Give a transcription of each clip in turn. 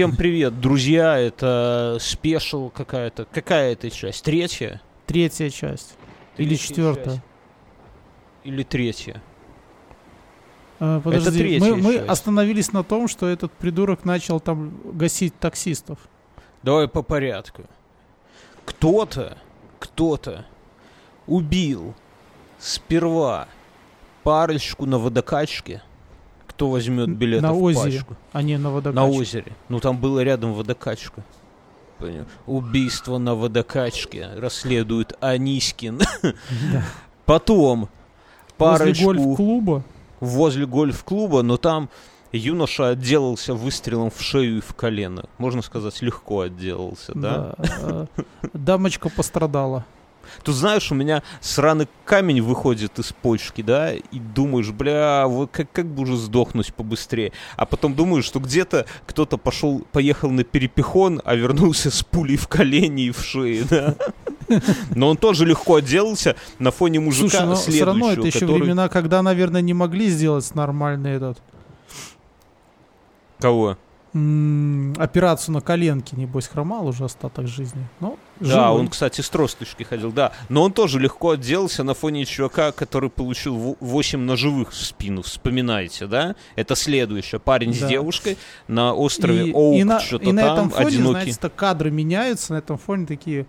Всем привет, друзья, это спешл какая-то. Какая это часть? Третья? Третья часть. Или Третья четвертая. часть. Или третья? А, подожди, третья мы, мы часть. остановились на том, что этот придурок начал там гасить таксистов. Давай по порядку. Кто-то, кто-то убил сперва парочку на водокачке. Кто возьмет билет на в озере, пачку? а не на На водокачке. озере. Ну там было рядом водокачка. Понял? Убийство на водокачке расследует Анискин. Да. Потом Возле парочку гольф-клуба. возле гольф-клуба, но там юноша отделался выстрелом в шею и в колено. Можно сказать, легко отделался, да? Да, э, Дамочка пострадала. Тут знаешь, у меня сраный камень выходит из почки, да, и думаешь, бля, вот как, как бы уже сдохнуть побыстрее. А потом думаешь, что где-то кто-то пошел, поехал на перепихон, а вернулся с пулей в колени и в шее, да. Но он тоже легко отделался на фоне мужика Слушай, но все равно это следующего, еще который... времена, когда, наверное, не могли сделать нормальный этот Кого? М, операцию на коленке, небось, хромал уже остаток жизни. Ну, Да, живой. он, кстати, с тросточки ходил, да. Но он тоже легко отделался на фоне чувака, который получил 8 ножевых в спину. Вспоминаете, да? Это следующее. Парень с Да. девушкой на острове и, Оук, и на, что-то и на там, этом фоне, одинокий. знаете, кадры меняются, на этом фоне такие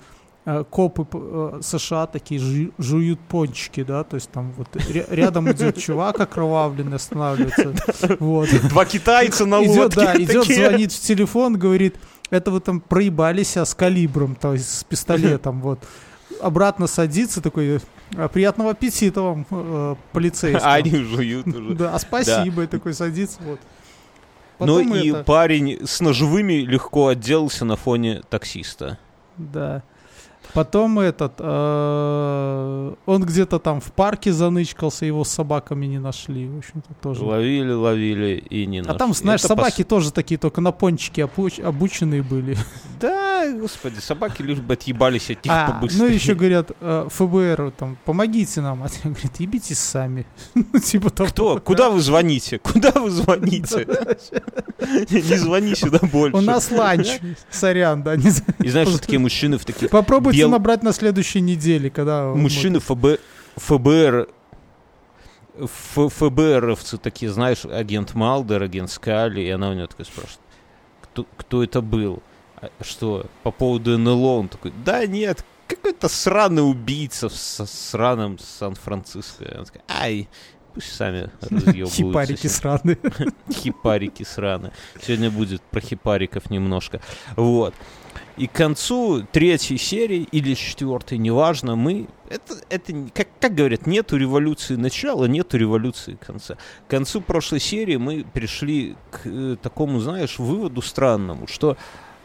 копы э, США такие жу- жуют пончики, да, то есть там вот ря- рядом идет чувак окровавленный, останавливается, вот. Два китайца на идет, лодке да, идет, звонит в телефон, говорит, это вы там проебались, а с калибром, то есть с пистолетом, вот. Обратно садится такой, «А, приятного аппетита вам, э, полицейский. А они жуют уже. Да, а спасибо, и такой садится, вот. Ну Потом и это- парень с ножевыми легко отделался на фоне таксиста. Да. Потом этот, э, он где-то там в парке занычкался, его с собаками не нашли, в общем-то, тоже. Ловили, ловили и не А там, нашли. знаешь, Это собаки пос- тоже такие, только на пончики обученные были. Да, господи, собаки лишь бы отъебались от них А, побыстрее. ну еще говорят, э, ФБР, там, помогите нам. А те говорят, ебитесь сами. Ну, типа того. Кто? Куда вы звоните? Куда вы звоните? Не звони сюда больше. У нас ланч, сорян, да. И знаешь, что такие мужчины в таких... Попробуйте Бел- набрать на следующей неделе, когда... Мужчины ФБ... ФБР... Ф- ФБРовцы такие, знаешь, агент Малдер, агент Скали, и она у него такая спрашивает, кто, кто это был? А Что, по поводу НЛО? Он такой, да нет, какой-то сраный убийца в сраном Сан-Франциско. Она такая, ай, пусть сами разъебываются. Хипарики сраные. хипарики сраные. Сегодня будет про хипариков немножко. Вот. И к концу третьей серии или четвертой, неважно, мы... Это, это как, как говорят, нету революции начала, нету революции конца. К концу прошлой серии мы пришли к э, такому, знаешь, выводу странному, что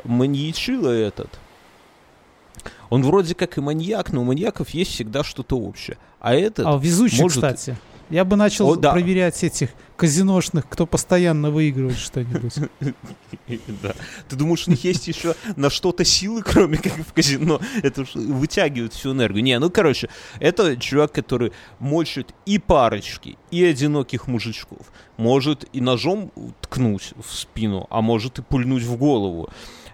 маньячило этот, он вроде как и маньяк, но у маньяков есть всегда что-то общее. А этот... А везучий, может- кстати. Я бы начал О, да. проверять этих казиношных, кто постоянно выигрывает что-нибудь. Да. Ты думаешь, у них есть еще на что-то силы, кроме как в казино? Это вытягивает всю энергию. Не, ну, короче, это чувак, который мочит и парочки, и одиноких мужичков. Может и ножом ткнуть в спину, а может и пульнуть в голову.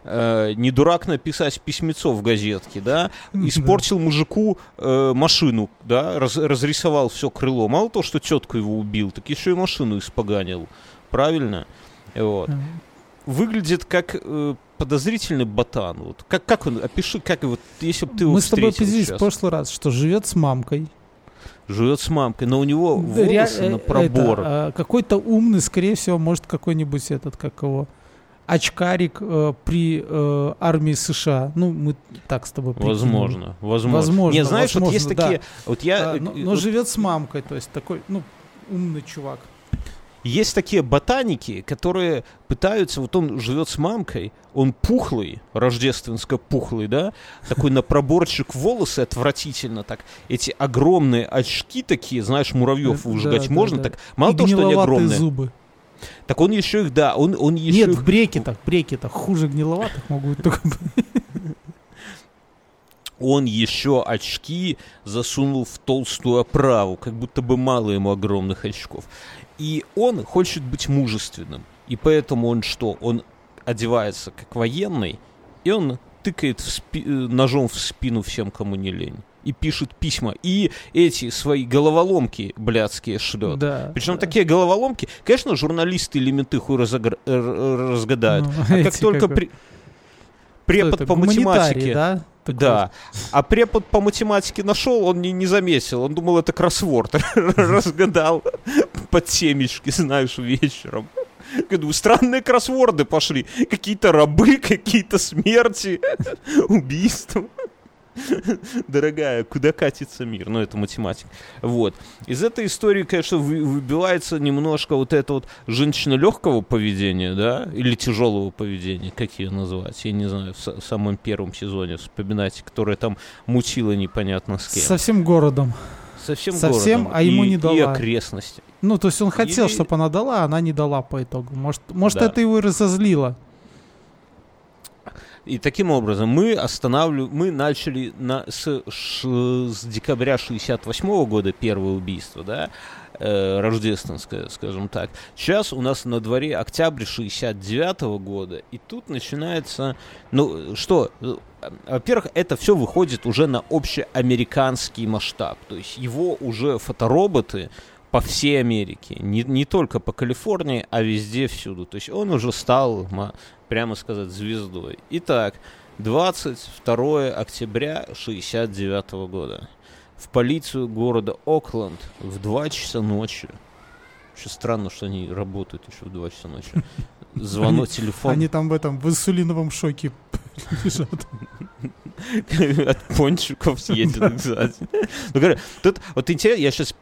Э, не дурак написать письмецо в газетке, да, испортил мужику э, машину, да, раз- разрисовал все крыло. Мало того, что тетку его убил, так еще и машину испоганил. Правильно? Вот выглядит как э, подозрительный ботан. Вот как, как он, опиши, как его, если бы ты его Мы с тобой определились в прошлый раз, что живет с мамкой. Живет с мамкой, но у него Да, ре- волосы э, на пробор. это, а, какой-то умный, скорее всего, может какой-нибудь этот, как его, очкарик э, при э, армии США. Ну, мы так с тобой прикинули. Возможно, возможно. Возможно, Не, знаешь, вот возможно, есть да. такие, вот я, А, э, но э, но вот живет с мамкой, то есть такой, ну, умный чувак. есть такие ботаники, которые пытаются, вот он живет с мамкой, он пухлый, рождественско пухлый, да, такой на проборчик волосы отвратительно так, эти огромные очки такие, знаешь, муравьев Да, выжигать да, можно, да. так мало того, что они огромные, зубы. Так он еще их, да, он, он еще Нет, их в брекетах, брекетах. Хуже гниловатых могут только он еще очки засунул в толстую оправу, как будто бы мало ему огромных очков. И он хочет быть мужественным. И поэтому он что? Он одевается как военный, и он тыкает в спи- э, ножом в спину всем, кому не лень. И пишет письма. И эти свои головоломки блядские шлет. Да. Причем да. такие головоломки, конечно, журналисты или менты хуй разогр- р- разгадают. Ну, а как только при- препод это, по математике... да? Такой. Да. А препод по математике нашел, он не, не заметил. Он думал, это кроссворд. Разгадал под семечки, знаешь, вечером. Думаю, странные кроссворды пошли. Какие-то рабы, какие-то смерти, убийства. Дорогая, куда катится мир? Ну, это математика. Вот. Из этой истории, конечно, вы- выбивается немножко вот это вот женщина легкого поведения, да, или тяжелого поведения, как ее назвать, я не знаю, в, са- в самом первом сезоне, вспоминайте, которая там мутила непонятно с кем. Со всем городом. совсем совсем, городом а ему и- не И дала. окрестности. Ну, то есть он хотел, Или- чтобы она дала, а она не дала по итогу. Может, может Да. это его и разозлило. И таким образом мы останавливаем, мы начали на, с, ш- с декабря 68 года первое убийство, да, э, рождественское, скажем так. Сейчас у нас на дворе октябрь 69 года, и тут начинается, ну, что, э, во-первых, это все выходит уже на общеамериканский масштаб, то есть его уже фотороботы по всей Америке, не, не только по Калифорнии, а везде всюду. То есть он уже стал, прямо сказать, звездой. Итак, 22 октября 69 года. В полицию города Окленд в 2 часа ночи. Еще странно, что они работают еще в 2 часа ночи. Звонок, телефон. Они там в этом, в инсулиновом шоке лежат. от пончиков съеденных сзади. Ну, говорю, тут вот интересно, я сейчас...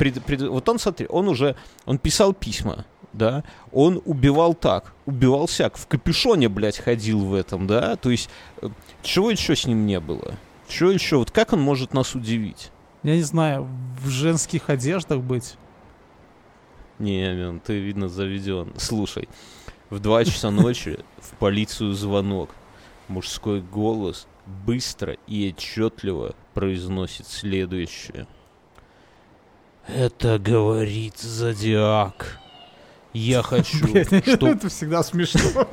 вот он, смотри, он уже, он писал письма, да, он убивал так, убивал сяк, в капюшоне, блядь, ходил в этом, да, то есть, э, чего еще с ним не было? Чего еще? Вот как он может нас удивить? Я не знаю, в женских одеждах быть. Не, Мен, ты, видно, заведен. Слушай, в 2 часа ночи в полицию звонок. Мужской голос быстро и отчетливо произносит следующее. Это говорит Зодиак. Я хочу, чтобы... Это всегда смешно.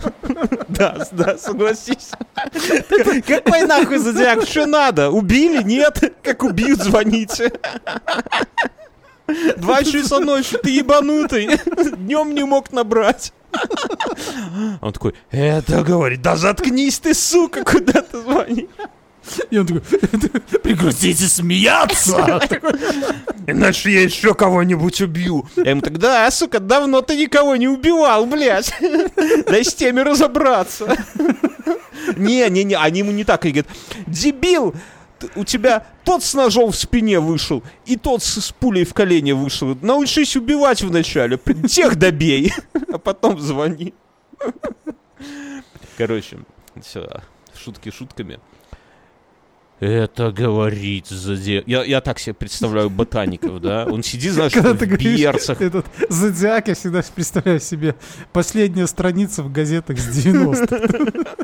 Да, да, согласись. Какой нахуй Зодиак? Что надо? Убили? Нет? Как убьют, звоните. Два часа ночи, ты ебанутый. Днем не мог набрать. Он такой, это говорит, да заткнись ты, сука, куда ты звонишь? И он такой, прекратите смеяться. Иначе я еще кого-нибудь убью. Я ему тогда, а, сука, давно ты никого не убивал, блядь. Дай с теми разобраться. Не, не, не, они ему не так. Они говорят, дебил, у тебя тот с ножом в спине вышел, и тот с, с пулей в колене вышел. Научись убивать вначале, тех добей, а потом звони. Короче, все, шутки шутками. Это говорит зодиак. Я, я так себе представляю ботаников, да? Он сидит, знаешь, Когда в ты говоришь, берцах. этот зодиак, я всегда представляю себе последняя страница в газетах с 90-х.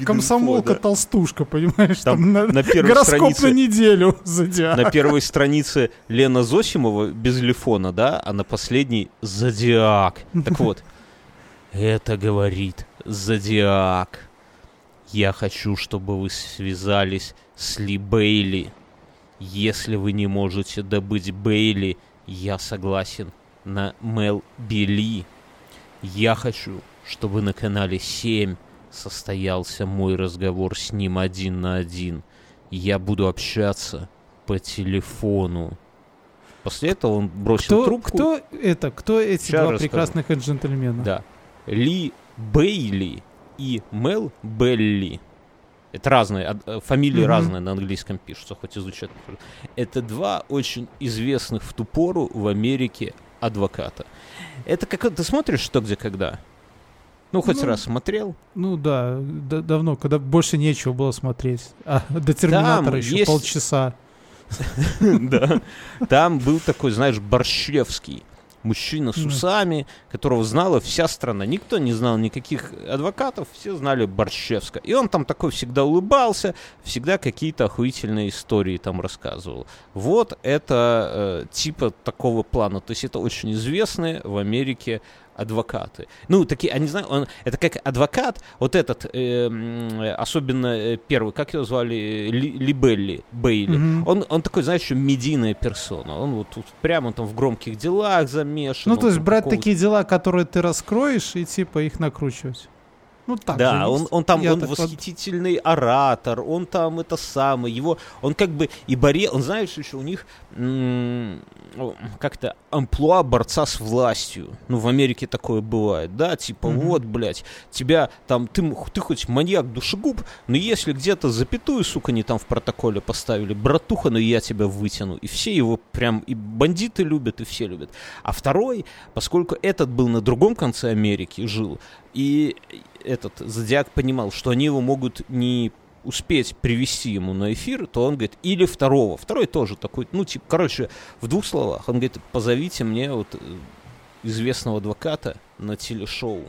Комсомолка толстушка, понимаешь? Там на, на первой гороскоп на неделю зодиак. на первой странице Лена Зосимова без телефона, да, а на последней Зодиак. Так вот, это говорит Зодиак. Я хочу, чтобы вы связались с Ли Бейли. Если вы не можете добыть Бейли, я согласен на Мел Били. Я хочу, чтобы на канале 7 состоялся мой разговор с ним один на один. Я буду общаться по телефону. После этого он бросил Кто, трубку. кто это? Кто эти Ща два расскажу. прекрасных джентльмена? Да. Ли Бейли и Мел Белли. Это разные, э, фамилии Мгм. разные на английском пишутся, хоть и звучат. похоже. Это два очень известных в ту пору в Америке адвоката. Это как ты смотришь что, где, когда? Ну, хоть Ну, раз смотрел. Ну да, да- давно, когда больше нечего было смотреть. А до Терминатора еще есть- полчаса. Да. Там был такой, знаешь, Борщевский. Мужчина с усами, которого знала вся страна. Никто не знал никаких адвокатов, все знали Борщевска. И он там такой всегда улыбался, всегда какие-то охуительные истории там рассказывал. Вот это э, типа такого плана. То есть это очень известные в Америке адвокаты. Ну, такие, я не знаю, он, это как адвокат, вот этот, э, особенно э, первый, как его звали, Ли, Ли Белли, Бейли, Мгм. он, он такой, знаешь, еще медийная персона, он вот тут прямо там в громких делах замешан. Ну, то есть брать такие дела, которые ты раскроешь, и типа их накручивать. Ну, так же да, он, есть. он там Я он восхитительный оратор, он там это самое, его, он как бы и боре, он знаешь, еще у них м, как-то амплуа борца с властью. Ну, в Америке такое бывает, да, типа, Мгм. вот, блядь, тебя там, ты, ты хоть маньяк душегуб, но если где-то запятую, сука, не там в протоколе поставили, братуха, но я тебя вытяну. И все его прям, и бандиты любят, и все любят. А второй, поскольку этот был на другом конце Америки, жил, и этот Зодиак понимал, что они его могут не успеть привести ему на эфир, то он говорит, или второго. Второй тоже такой, ну, типа, короче, в двух словах. Он говорит, позовите мне вот э, известного адвоката на телешоу.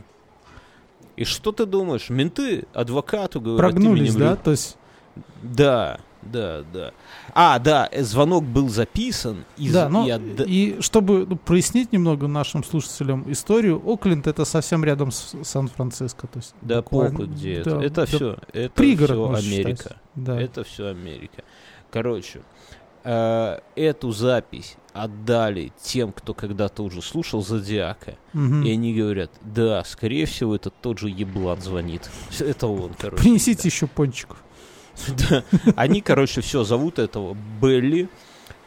И что ты думаешь? Менты адвокату говорят Прогнулись, да? То есть, Да, да, да. А, да, э, звонок был записан. И, да, ну, и отда- и чтобы ну, прояснить немного нашим слушателям историю, Окленд это совсем рядом с Сан-Франциско. То есть Да похуй где да, это. Это да, все. Это пригород, все считать. Америка. Да. Это все Америка. Короче, э, эту запись отдали тем, кто когда-то уже слушал Зодиака. Мгм. И они говорят, да, скорее всего, это тот же еблан звонит. Это он, короче. Принесите еще пончиков. Они, короче, все, зовут этого Белли.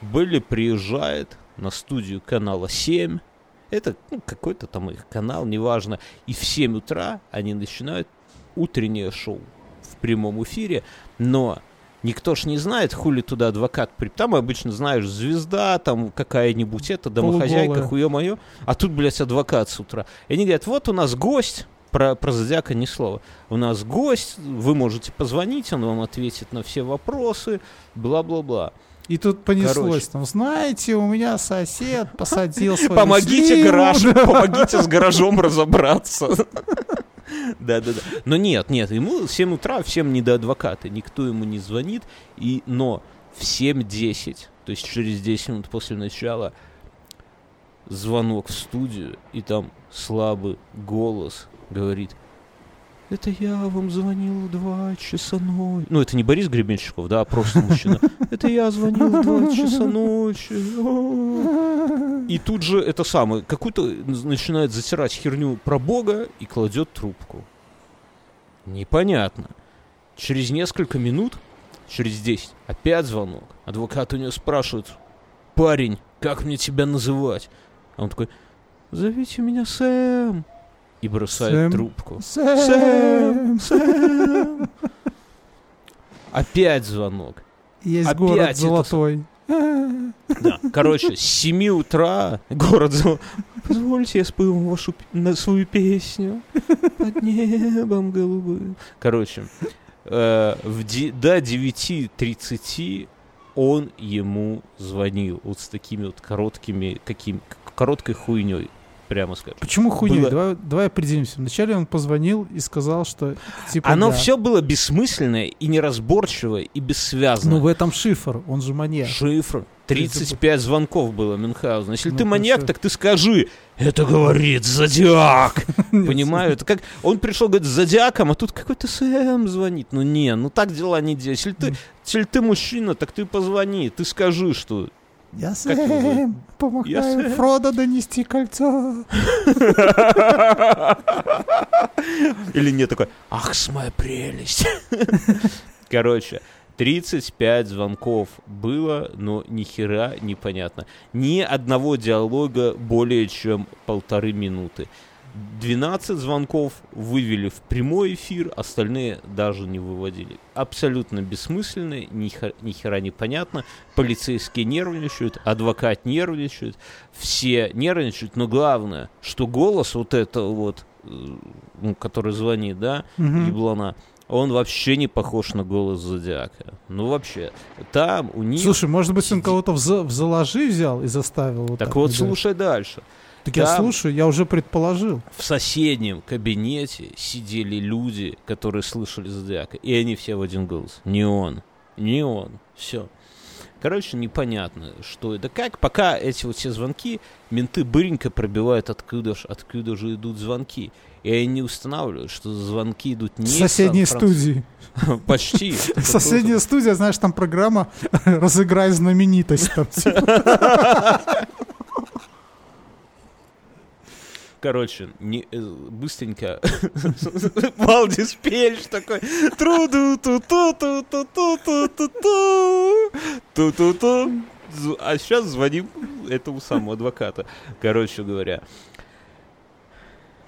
Белли приезжает на студию канала 7. Это ну, какой-то там их канал, неважно. И в 7 утра они начинают утреннее шоу в прямом эфире. Но никто ж не знает, хули туда адвокат при... Там обычно, знаешь, звезда, там какая-нибудь это, домохозяйка, Полуголая. хуе-мое. А тут, блядь, адвокат с утра. И они говорят, вот у нас гость, про, про зодиака ни слова. У нас гость, вы можете позвонить, он вам ответит на все вопросы, бла-бла-бла. И тут понеслось Короче. там, знаете, у меня сосед посадил свою Помогите сливу». гараж, помогите с гаражом разобраться. Да-да-да. Но нет, нет, ему в 7 утра всем не до адвоката, никто ему не звонит, и, но в 7.10, то есть через 10 минут после начала, звонок в студию, и там слабый голос говорит, это я вам звонил в 2 часа ночи. Ну, это не Борис Гребенщиков, да, а просто мужчина. Это я звонил в 2 часа ночи. И тут же это самое, какую-то начинает затирать херню про Бога и кладет трубку. Непонятно. Через несколько минут, через 10, опять звонок. Адвокат у него спрашивает, парень, как мне тебя называть? А он такой, зовите меня Сэм. И бросает Сэм. трубку. Сэм, Сэм. Опять звонок. Есть Опять город это золотой. Да. Короче, с 7 утра город зол- Позвольте, я спою вашу на свою песню под небом голубым. Короче, э, в де- до 9.30 он ему звонил вот с такими вот короткими, каким, короткой хуйней, прямо скажем. Почему хуйня? Было- Давай, давай определимся. Вначале он позвонил и сказал, что типа Оно да. все было бессмысленное и неразборчивое и бессвязное. Ну в этом шифр, он же маньяк. Шифр. 35 звонков было Мюнхгаузен. Если Ну, ты маньяк, хорошо. так ты скажи, это говорит Зодиак. Понимаю, это как он пришел, говорит, с Зодиаком, а тут какой-то Сэм звонит. Ну не, ну так дела не делают. Если ты, если ты мужчина, так ты позвони, ты скажи, что... Я? Сэм, помогаю Я Сэм. Фродо донести кольцо. Или не такой, ах, с моя прелесть. Короче, 35 звонков было, но ни хера непонятно. Ни одного диалога более чем полторы минуты. 12 звонков вывели в прямой эфир, остальные даже не выводили. Абсолютно бессмысленные, ни, хер- ни хера непонятно. Полицейские нервничают, адвокат нервничает, все нервничают, но главное, что голос вот этого вот, э, ну, который звонит, да, Мгм. еблана, он вообще не похож на голос Зодиака. Ну, вообще, там у них... Слушай, может быть, он кого-то в, за- в заложи взял и заставил вот так так вот, мигать? слушай дальше. Так я там- слушаю, я уже предположил. В соседнем кабинете сидели люди, которые слышали Зодиака, и они все в один голос. Не он, не он, все. Короче, непонятно, что это как. Пока эти вот все звонки, менты быренько пробивают, откуда, ж, откуда же идут звонки. И они устанавливают, что звонки идут не В соседней из Сан-Франциско. студии. Почти. Соседняя студия, знаешь, там программа «Разыграй знаменитость». Там, типа. Короче, не, э, быстренько Валдис Пельш такой труду ту ту ту ту ту ту ту ту ту ту ту А сейчас звоним этому самому адвоката. Короче говоря.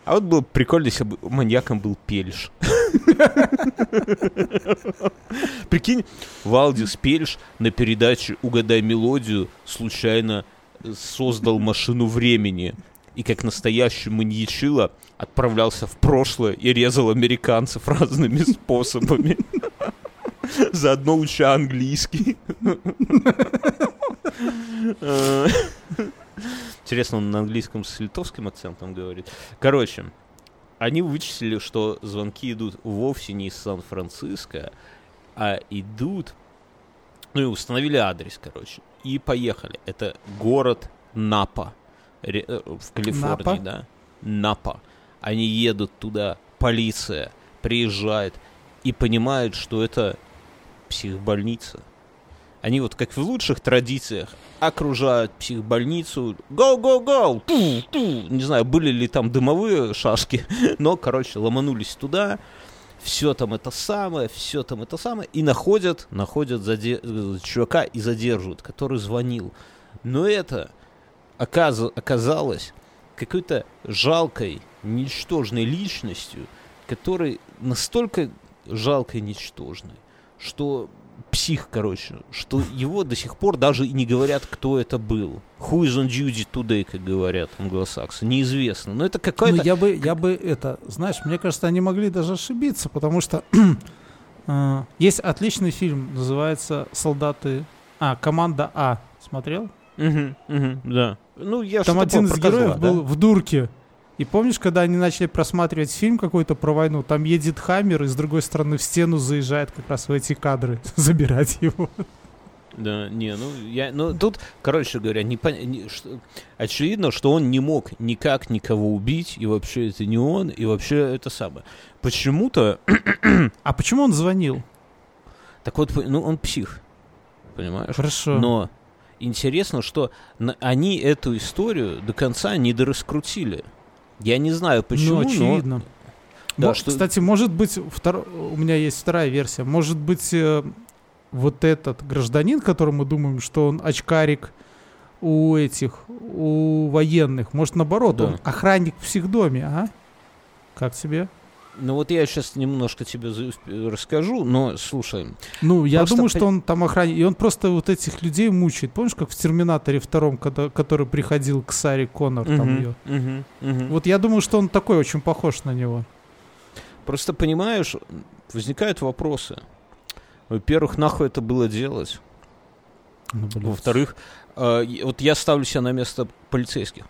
А вот было бы прикольно, если бы маньяком был Пельш. Прикинь, Валдис Пельш на передаче «Угадай мелодию» случайно создал машину времени и как настоящий маньячила отправлялся в прошлое и резал американцев разными способами. Заодно уча английский. Интересно, он на английском с литовским акцентом говорит. Короче, они вычислили, что звонки идут вовсе не из Сан-Франциско, а идут... Ну и установили адрес, короче. И поехали. Это город Напа ре- э, в Калифорнии, Напа? да? Напа. Они едут туда, полиция приезжает и понимают, что это психбольница. Они вот как в лучших традициях окружают психбольницу. Go, go, go! Ту, ту. Не знаю, были ли там дымовые шашки, но, короче, ломанулись туда. Все там это самое, все там это самое. И находят, находят заде- э, чувака и задерживают, который звонил. Но это оказ- оказалось какой-то жалкой, ничтожной личностью, который настолько жалкой, ничтожной, что псих, короче, что его до сих пор даже и не говорят, кто это был. Who is on duty today, как говорят англосаксы, неизвестно. Но это какая-то... Ну, я бы, я бы это, знаешь, мне кажется, они могли даже ошибиться, потому что э, есть отличный фильм, называется «Солдаты...» А, «Команда А». Смотрел? Мгм, мгм, да. Ну, я Там один из героев да? был в дурке. И помнишь, когда они начали просматривать фильм какой-то про войну, там едет Хаммер и с другой стороны в стену заезжает как раз в эти кадры, забирать его. Да, не, ну, я, ну, тут, короче говоря, не, пон- не- что- очевидно, что он не мог никак никого убить, и вообще это не он, и вообще это самое. Почему-то, А почему он звонил? так вот, ну, он псих, понимаешь? Хорошо. Но интересно, что они эту историю до конца не дораскрутили. Я не знаю почему, ну, но... очевидно. Да, Мо- что- Кстати, может быть, втор- у меня есть вторая версия. Может быть, э, вот этот гражданин, который мы думаем, что он очкарик у этих, у военных, может, наоборот, Да. он охранник в психдоме, а? Как тебе? Ну вот я сейчас немножко тебе расскажу, но слушай, Ну, я Просто думаю, что он там охранник, и он просто вот этих людей мучает. Помнишь, как в Терминаторе втором, когда, который приходил к Саре Коннор, там Мгм, ее? мгм, мгм. Вот я думаю, что он такой очень похож на него. Просто понимаешь, возникают вопросы. Во-первых, нахуй это было делать? Ну. Во-вторых, э, вот я ставлю себя на место полицейских.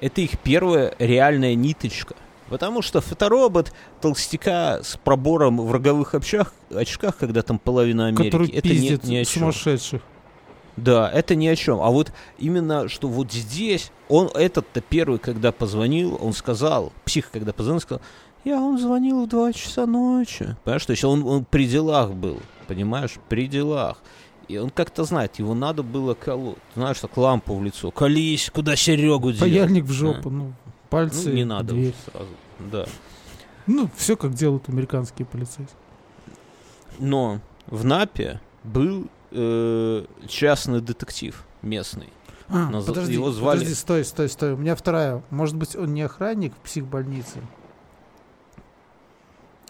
Это их первая реальная ниточка. Потому что фоторобот толстяка с пробором в роговых очках, очках когда там половина Америки, который это не, пиздит ни о чем. сумасшедших. Да, это ни о чем. А вот именно, что вот здесь, он этот-то первый, когда позвонил, он сказал, псих, когда позвонил, сказал, я он звонил в 2 часа ночи. Понимаешь, то есть он, он при делах был, понимаешь, при делах. И он как-то знает, его надо было колоть. Знаешь, так лампу в лицо. Колись, куда Серегу делать? Паяльник в жопу, ну, пальцы. Ну, не надо дверь. уже сразу. Да. Ну, все как делают американские полицейские. Но в НАПе был э, частный детектив местный. А, Наз- подожди, его звали- подожди, стой, стой, стой. У меня вторая. Может быть, он не охранник в психбольнице?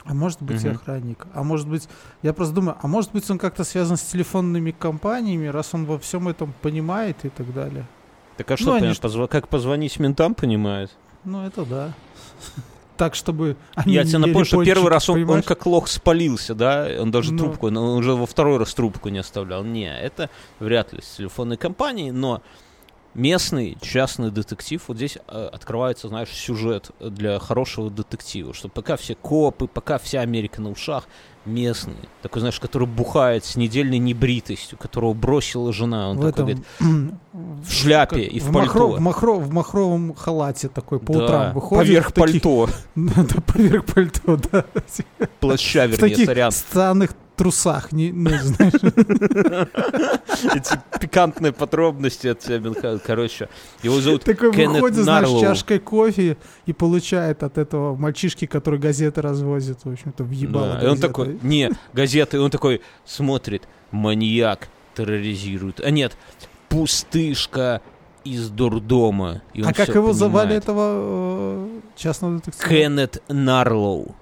А может быть и Мгм. охранник. А может быть, я просто думаю, а может быть он как-то связан с телефонными компаниями, раз он во всем этом понимает и так далее. Так а что, Ну, они понимаешь, ж- позва- как позвонить ментам, понимает? Ну, это да. Так, чтобы они Я тебе напомню, что пончики, первый раз он, он как лох спалился, да? Он даже Ну. трубку, но он уже во второй раз трубку не оставлял. Не, это вряд ли с телефонной компанией, но местный частный детектив, вот здесь э, открывается, знаешь, сюжет для хорошего детектива, что пока все копы, пока вся Америка на ушах, местный, такой, знаешь, который бухает с недельной небритостью, которого бросила жена, он в такой этом, говорит, в шляпе и в, махро- пальто. в, махро- в махровом халате такой по Да, утрам выходит. поверх в таких- пальто, Да, поверх пальто, да. плаща, В вернее, таких сорян. странных трусах, не, ну, знаешь. Эти пикантные подробности от тебя, Мюнхгаузен. Короче, его зовут Такой Кеннет выходит, знаешь, Нарлоу. с чашкой кофе и получает от этого мальчишки, который газеты развозит, в общем-то, въебало Да, И он такой, не, газеты, и он такой смотрит, маньяк терроризирует. А нет, пустышка из дурдома. А как его понимает. этого э, частного детектива? Кеннет Нарлоу.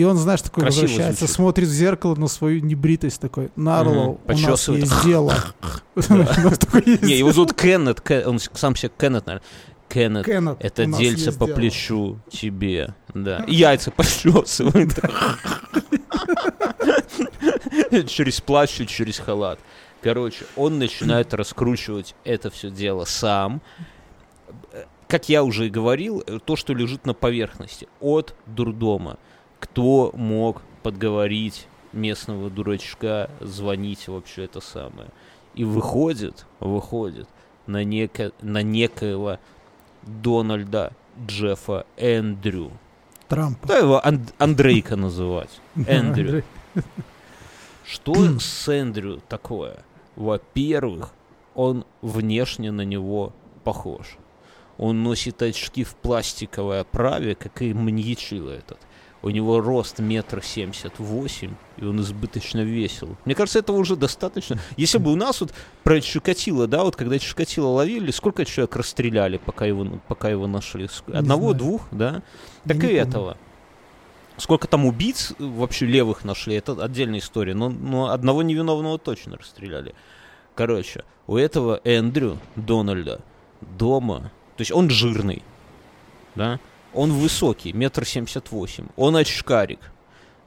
И он, знаешь, такой Красиво возвращается, звучит. смотрит в зеркало на свою небритость, такой, Нарлоу, Мгм, у нас есть дело. Не, его зовут Кеннет, Ке- он сам себе Кеннет, наверное. Кеннет, Кеннет, это дельце по дело. плечу тебе. Да. И яйца почесывает. Через плащ через халат. Короче, он начинает раскручивать это все дело сам. Как я уже и говорил, то, что лежит на поверхности. От дурдома. Кто мог подговорить местного дурачка звонить вообще это самое. И выходит, выходит на, неко, на некоего Дональда Джеффа Эндрю. Трампа. Да его Анд- Андрейка называть. Эндрю. Что с Эндрю такое? Во-первых, он внешне на него похож. Он носит очки в пластиковой оправе, как и маньячил этот. У него рост метр семьдесят восемь, и он избыточно весел. Мне кажется, этого уже достаточно. Если бы у нас вот про Чикатило, да, вот когда Чикатило ловили, сколько человек расстреляли, пока его, пока его нашли? Одного, двух, да? Я Так не и помню. этого. Сколько там убийц э, вообще левых нашли, это отдельная история. Но, но одного невиновного точно расстреляли. Короче, у этого Эндрю Дональда дома, то есть он жирный, да, он высокий, метр семьдесят восемь, он очкарик,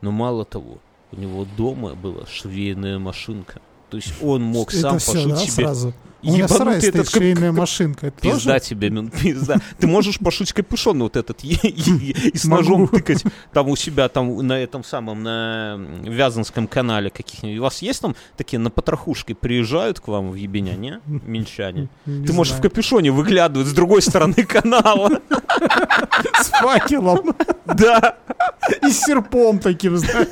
но мало того, у него дома была швейная машинка. То есть он мог Это сам всё, пошить да, себе сразу? У меня стоит этот швейная машинка. Это Пизда тоже? тебе, Мин, пизда. Ты можешь пошить капюшон вот этот и, и- и с ножом Могу. тыкать там у себя, там на этом самом, на Вязанском канале каких-нибудь. У вас есть там такие на потрохушке приезжают к вам в ебеня, не? Минчане. Не Ты можешь в капюшоне выглядывать с другой стороны канала. С факелом Да, и с серпом таким, знаешь.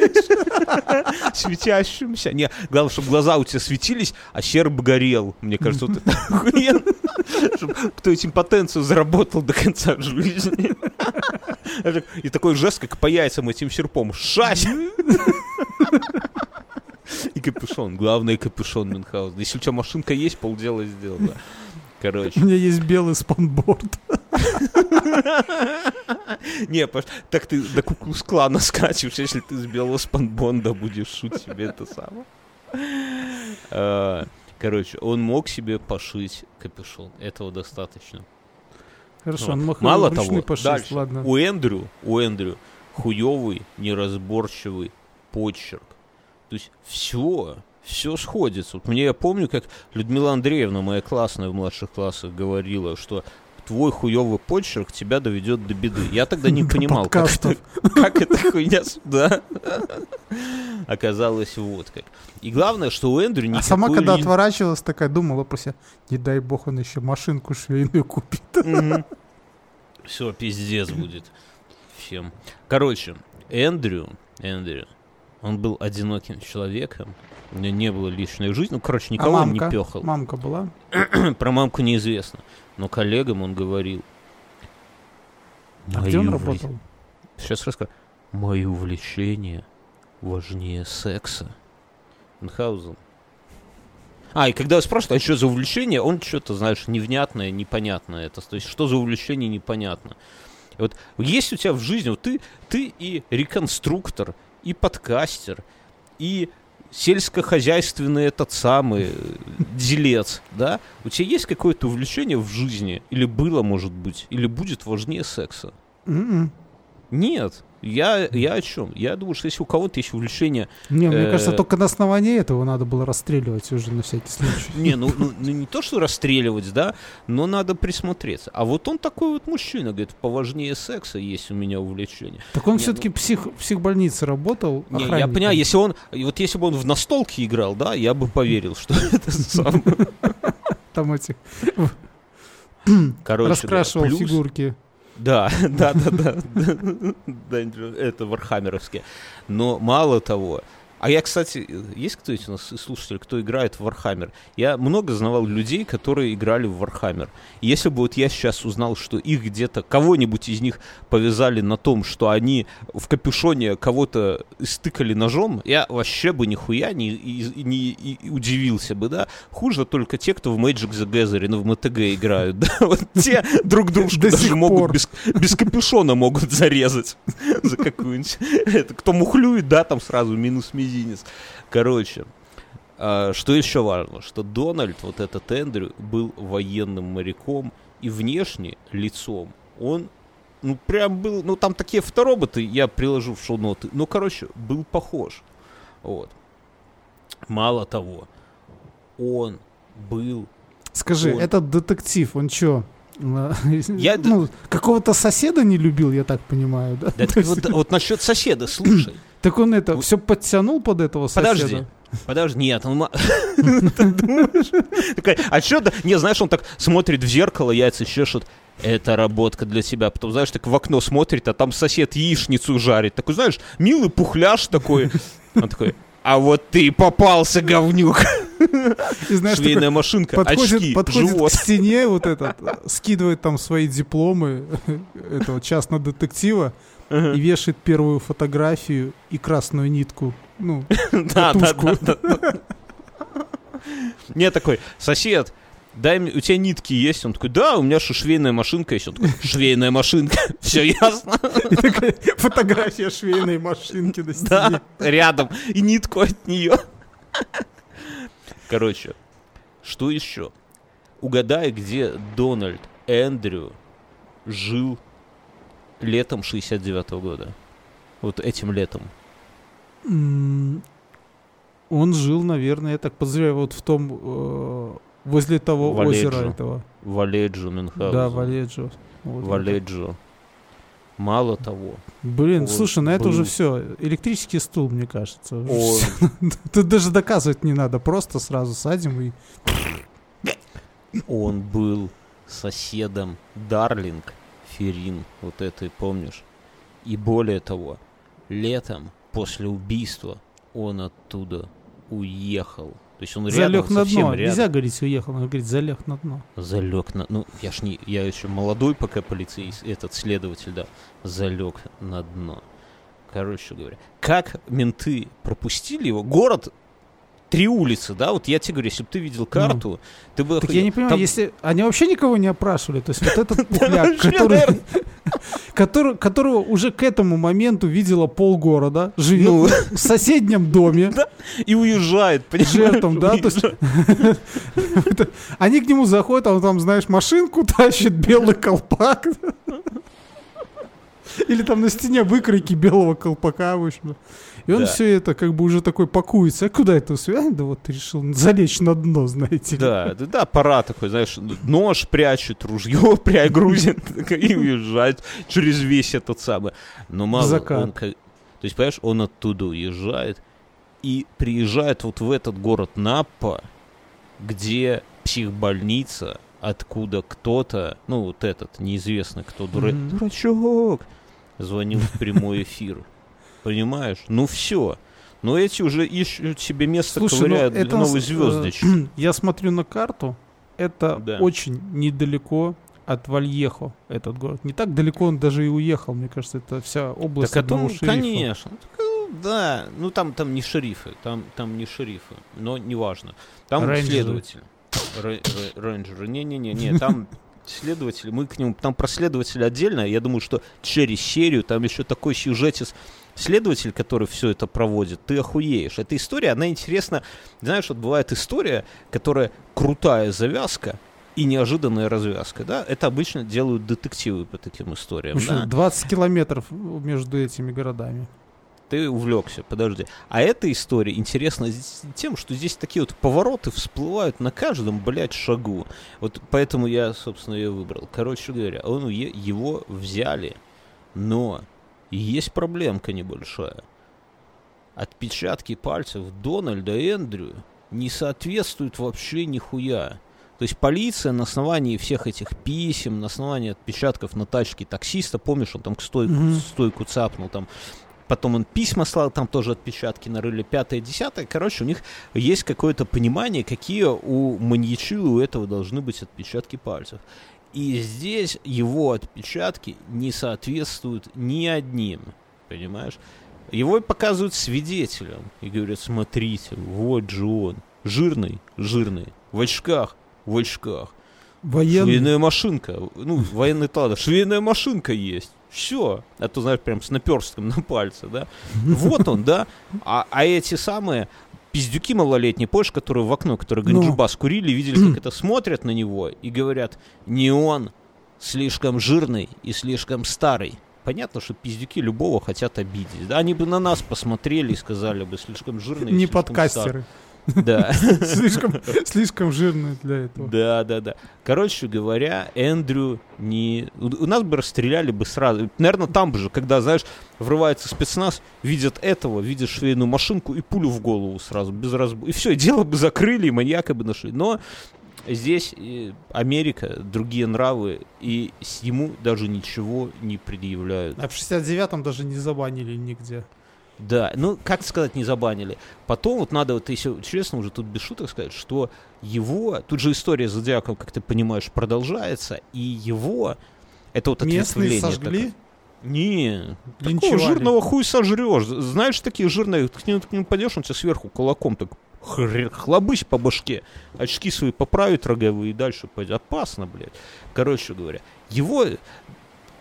светящимся. Не, главное, чтобы глаза у тебя светились, а серб горел. Мне кажется, вот это охуенно. Чтоб Кто этим потенцию заработал до конца жизни. И такой жест, как по яйцам этим серпом. Шась! И капюшон. Главное капюшон Мюнхгаузен. Если у тебя машинка есть, полдела сделано. У Короче. меня есть белый спанборд. Не, так ты до куклус клана скачешь, если ты с белого спанбонда будешь шуть себе это самое. Короче, он мог себе пошить капюшон. Этого достаточно. Хорошо, Вот. он мог Мало того, пошить, дальше. ладно. У Эндрю, у Эндрю хуёвый, неразборчивый почерк. То есть все, все сходится. Вот мне я помню, как Людмила Андреевна, моя классная в младших классах, говорила, что твой хуёвый почерк тебя доведет до беды. Я тогда не понимал, как это, как эта хуйня сюда оказалось вот как. И главное, что у Эндрю А никакой сама, когда отворачивалась, такая думала про себя, не дай бог он еще машинку швейную купит. Все, пиздец будет всем. Короче, Эндрю, Эндрю, он был одиноким человеком. У него не было личной жизни. Ну, короче, А никого он не мамка? пехал. Мамка была? Про мамку неизвестно. Но коллегам он говорил. А где он «Мои увле- работал? Сейчас расскажу. Мои увлечения важнее секса. Мюнхгаузен. А, и когда спрашивают, а что за увлечение, он что-то, знаешь, невнятное, непонятное. Это, то есть, что за увлечение, непонятно. И вот есть у тебя в жизни, вот ты, ты и реконструктор, и подкастер, и сельскохозяйственный этот самый э, делец, да? У тебя есть какое-то увлечение в жизни? Или было, может быть? Или будет важнее секса? М-м. Нет, я, я о чем? Я думаю, что если у кого-то есть увлечение... Не, мне Э, кажется, только на основании этого надо было расстреливать уже на всякий случай. Не, ну, ну, ну, не то, что расстреливать, да, но надо присмотреться. А вот он такой вот мужчина, говорит, поважнее секса есть у меня увлечение. Так он Не, все-таки псих, в психбольнице работал. Не, я понимаю, если он, вот если бы он в настолке играл, да, я бы поверил, что это сам. Там эти Короче, раскрашивал плюс- фигурки. Да, да, да, да. Это вархаммеровские. Но мало того, а я, кстати, есть кто из нас слушателей, кто играет в Warhammer? Я много знавал людей, которые играли в Warhammer. И если бы вот я сейчас узнал, что их где-то, кого-нибудь из них повязали на том, что они в капюшоне кого-то стыкали ножом, я вообще бы нихуя не, и- не и- удивился бы, да? Хуже только те, кто в Magic the Gathering, в МТГ играют, да? Вот те друг дружку даже могут без, капюшона могут зарезать за какую-нибудь... Кто мухлюет, да, там сразу минус мизинец. Короче, а, что еще важно, что Дональд, вот этот Эндрю, был военным моряком и внешне лицом он, ну, прям был, ну, там такие фотороботы, я приложу в шоу-ноты, ну, короче, был похож. Вот. Мало того, он был Скажи, Он- этот детектив, он что? Я- ну, какого-то соседа не любил, я так понимаю, да? Да, есть- вот, вот насчет соседа, слушай. Так он это все подтянул под этого соседа? Подожди. Подожди, нет, он... А что да? Не, знаешь, он так смотрит в зеркало, яйца чешет. Это работка для тебя. Потом, знаешь, так в окно смотрит, а там сосед яичницу жарит. Такой, знаешь, милый пухляш такой. Он такой, а вот ты попался, говнюк. И знаешь, такой Швейная машинка, подходит, очки, подходит живот. к стене, вот этот, скидывает там свои дипломы этого частного детектива и вешает первую фотографию и красную нитку. Ну, Да, да, да, да, да. Не, такой, сосед, дай мне, у тебя нитки есть? Он такой, да, у меня же швейная машинка есть. Он такой, швейная машинка, все ясно? и такая фотография швейной машинки на стене. Да, рядом. И нитку от нее. Короче, что еще? Угадай, где Дональд Эндрю жил летом 69 года. Вот этим летом. Он жил, наверное, я так подозреваю, вот в том, э, возле того Валеджо. озера этого. Валеджо Мюнхгаузен. Да, Валеджо. Вот. Валеджо. Мало того, Блин, Он слушай, на это уже все. Электрический стул, мне кажется. Тут даже доказывать не надо, просто сразу садим и... Он был соседом Дарлинг Ферин, вот этой, помнишь? И более того, летом после убийства он оттуда уехал. То есть он Залег рядом, на дно. рядом. Нельзя говорить, уехал, надо говорить, залег на дно. Залег на... Ну, я ж не... Я еще молодой пока полицейский, этот следователь, да. Залег на дно. Короче говоря. Как менты пропустили его? Город... Три улицы, да? Вот я тебе говорю, если бы ты видел карту, ты бы... Ну. Так охуел. я не понимаю, Там- если... Они вообще никого не опрашивали. То есть вот этот пухляк, который... Которого уже к этому моменту видела полгорода, Ну. живет в соседнем доме, И уезжает, понимаешь? жертвам, да, то есть- Они к нему заходят, а он там, знаешь, машинку тащит, белый колпак. Или там на стене выкройки белого колпака, в общем. И он Да. все это как бы уже такой пакуется. А куда это все? А, да вот ты решил залечь на дно, знаете ли. Да, да, да, пора такой, знаешь, нож прячет, ружье пря грузит и уезжает через весь этот самый. Но мало, Закат. он то есть, понимаешь, он оттуда уезжает и приезжает вот в этот город Наппа, где психбольница, откуда кто-то, ну вот этот, неизвестно кто, дура- Мгм. дурачок, звонил в прямой эфир. Понимаешь? Ну все. Но эти уже ищут себе место, Слушай, ну, ковыряют для это новой э, звездочки. Я смотрю на карту. Это Да. очень недалеко от Вальехо, этот город. Не так далеко он даже и уехал, мне кажется, это вся область Так том, одного шерифа. конечно. Так, э, да, ну там, там не шерифы, там, там не шерифы, но неважно. Там Рейнджеры. рэ- Рейнджеры. Не-не-не, не, там следователь, мы к нему, там про следователя отдельно, я думаю, что через серию, там еще такой сюжетис следователь, который все это проводит, ты охуеешь. Эта история, она интересна. Знаешь, вот бывает история, которая крутая завязка, и неожиданная развязка, да, это обычно делают детективы по таким историям, что, да. 20 километров между этими городами. Ты увлекся, подожди. А эта история интересна тем, что здесь такие вот повороты всплывают на каждом, блядь, шагу. Вот поэтому я, собственно, ее выбрал. Короче говоря, он, его взяли, но есть проблемка небольшая. Отпечатки пальцев Дональда Эндрю не соответствуют вообще нихуя. То есть полиция на основании всех этих писем, на основании отпечатков на тачке таксиста, помнишь, он там к стойку, Мгм. стойку цапнул, там потом он письма слал, там тоже отпечатки нарыли, пятое, десятое. Короче, у них есть какое-то понимание, какие у маньячила у этого должны быть отпечатки пальцев. И здесь его отпечатки не соответствуют ни одним, понимаешь? Его показывают свидетелям и говорят, смотрите, вот же он, жирный, жирный, в очках, в очках. Военный. Швейная машинка. Ну, военный ладно, швейная машинка есть. Все. А то, знаешь, прям с наперстком на пальце, да. Вот он, да. А, а эти самые пиздюки малолетние, помнишь, которые в окно, которые Ну. ганджубас курили, видели, как это смотрят на него и говорят, не он, слишком жирный и слишком старый. Понятно, что пиздюки любого хотят обидеть. Да, они бы на нас посмотрели и сказали бы, слишком жирный Не подкастеры. старый». Да. Слишком, слишком жирные для этого. Да, да, да. Короче говоря, Эндрю не... У нас бы расстреляли бы сразу. Наверное, там бы же, когда, знаешь, врывается спецназ, видят этого, видят швейную машинку и пулю в голову сразу, без разбора. И все, дело бы закрыли, и маньяка бы нашли. Но здесь э, Америка, другие нравы, и с ему даже ничего не предъявляют. А в 69-м даже не забанили нигде. Да, ну, как сказать, не забанили. Потом вот надо, вот если честно, уже тут без шуток сказать, что его, тут же история с Зодиаком, как ты понимаешь, продолжается, и его, это вот Местные ответвление сожгли? такое. Не, такого Линчевали. жирного хуй сожрешь. Знаешь, такие жирные, ты к нему, к нему пойдешь, он тебя сверху кулаком так хр- хлобысь по башке, очки свои поправить роговые и дальше пойдет. Опасно, блядь. Короче говоря, его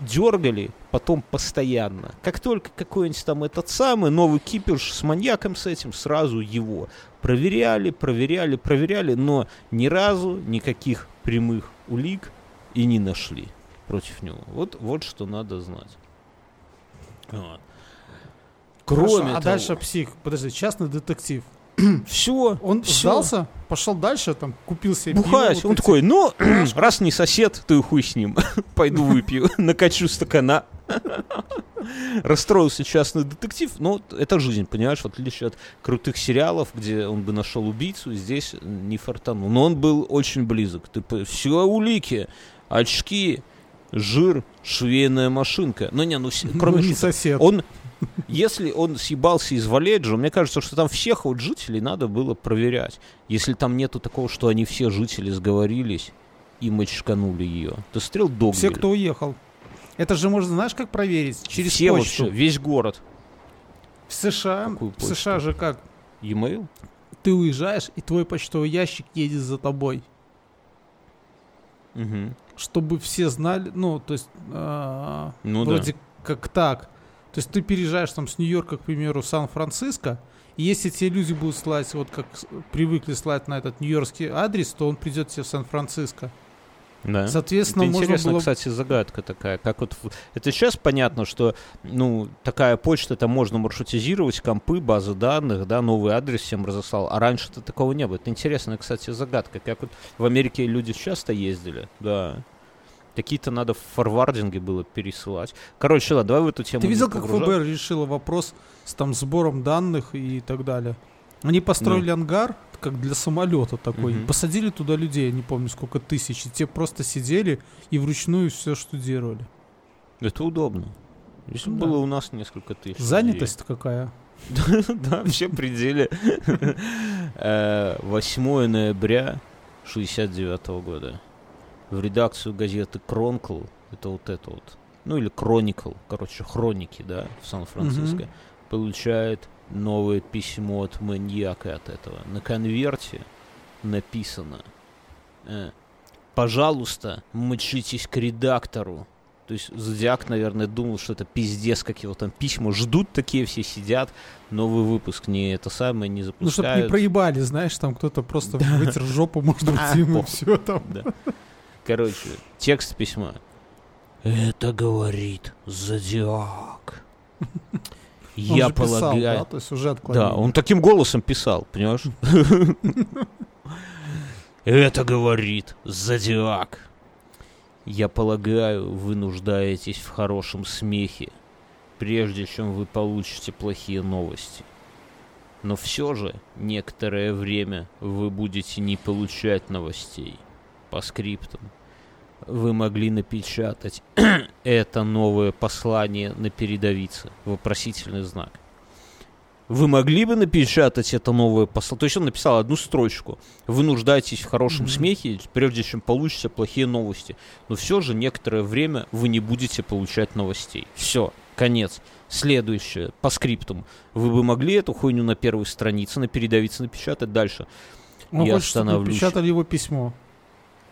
дергали потом постоянно. Как только какой-нибудь там этот самый новый кипиш с маньяком с этим, сразу его. Проверяли, проверяли, проверяли, но ни разу никаких прямых улик и не нашли против него. Вот, вот что надо знать. Вот. Кроме Хорошо, того, а дальше псих. Подожди, частный детектив. все, Он всё. сдался, пошел дальше, там, купил себе пиво, Бухать. вот Он эти- такой, ну, раз не сосед, то и хуй с ним. Пойду выпью, накачу стакана. Расстроился частный детектив, но вот это жизнь, понимаешь, в отличие от крутых сериалов, где он бы нашел убийцу, здесь не фартанул. Но он был очень близок. Ты все улики, очки, жир, швейная машинка. Ну не, ну Ну, кроме не шуток. сосед. Он, если он съебался из Валеджа, мне кажется, что там всех вот жителей надо было проверять. Если там нету такого, что они все жители сговорились и мочканули ее. То стрел Догвиль. Все, кто уехал. Это же можно, знаешь, как проверить? Через все почту. вообще, весь город. В США, в? США же как? E-mail? Ты уезжаешь, и твой почтовый ящик едет за тобой. Мгм. Чтобы все знали, ну, то есть, а, Ну да. вроде как так. То есть ты переезжаешь там с Нью-Йорка, к примеру, в Сан-Франциско, и если те люди будут слать, вот как привыкли слать на этот нью-йоркский адрес, то он придет тебе в Сан-Франциско. Да. Соответственно, это можно интересно, было... кстати, загадка такая. Как вот Это сейчас понятно, что ну, такая почта, там можно маршрутизировать, компы, базы данных, да, новый адрес всем разослал. А раньше-то такого не было. Это интересная, кстати, загадка. Как вот в Америке люди часто ездили, да. Какие-то надо в форвардинге было пересылать. Короче, ладно, давай в эту тему Ты видел, как. ФБР решило вопрос с там сбором данных и так далее? Они построили ангар, как для самолета такой, Мгм. посадили туда людей, я не помню сколько тысяч, и те просто сидели и вручную все штудировали. Это удобно. Если Да. было у нас несколько тысяч. людей. Занятость какая? Да, вообще пределе. Э, 8 ноября 69 года. В редакцию газеты Кронкл, это вот это вот, ну или Кроникл, короче, хроники, да, в Сан-Франциско, получает новое письмо от маньяка от этого. На конверте написано э, «Пожалуйста, мчитесь к редактору». То есть Зодиак, наверное, думал, что это пиздец, как его там письма ждут, такие все сидят, новый выпуск не это самое, не Ну, чтобы не запускают. проебали, знаешь, там кто-то просто вытер жопу, может быть, А, ему все там. Да. Короче, текст письма. Это говорит Зодиак. Он Я же писал, полагаю... да, то есть уже. Да, он таким голосом писал, понимаешь? Это говорит Зодиак. Я полагаю, вы нуждаетесь в хорошем смехе, прежде чем вы получите плохие новости. Но все же некоторое время вы будете не получать новостей по скриптам. Вы могли напечатать это новое послание на передовице. Вопросительный знак. Вы могли бы напечатать это новое послание? То есть он написал одну строчку. Вы нуждаетесь в хорошем Мгм. смехе, прежде чем получите плохие новости. Но все же некоторое время вы не будете получать новостей. Все, конец. Следующее, по скриптам. Вы бы могли эту хуйню на первой странице, на передовице напечатать дальше? Он я хочет, чтобы остановлюсь. напечатали его письмо.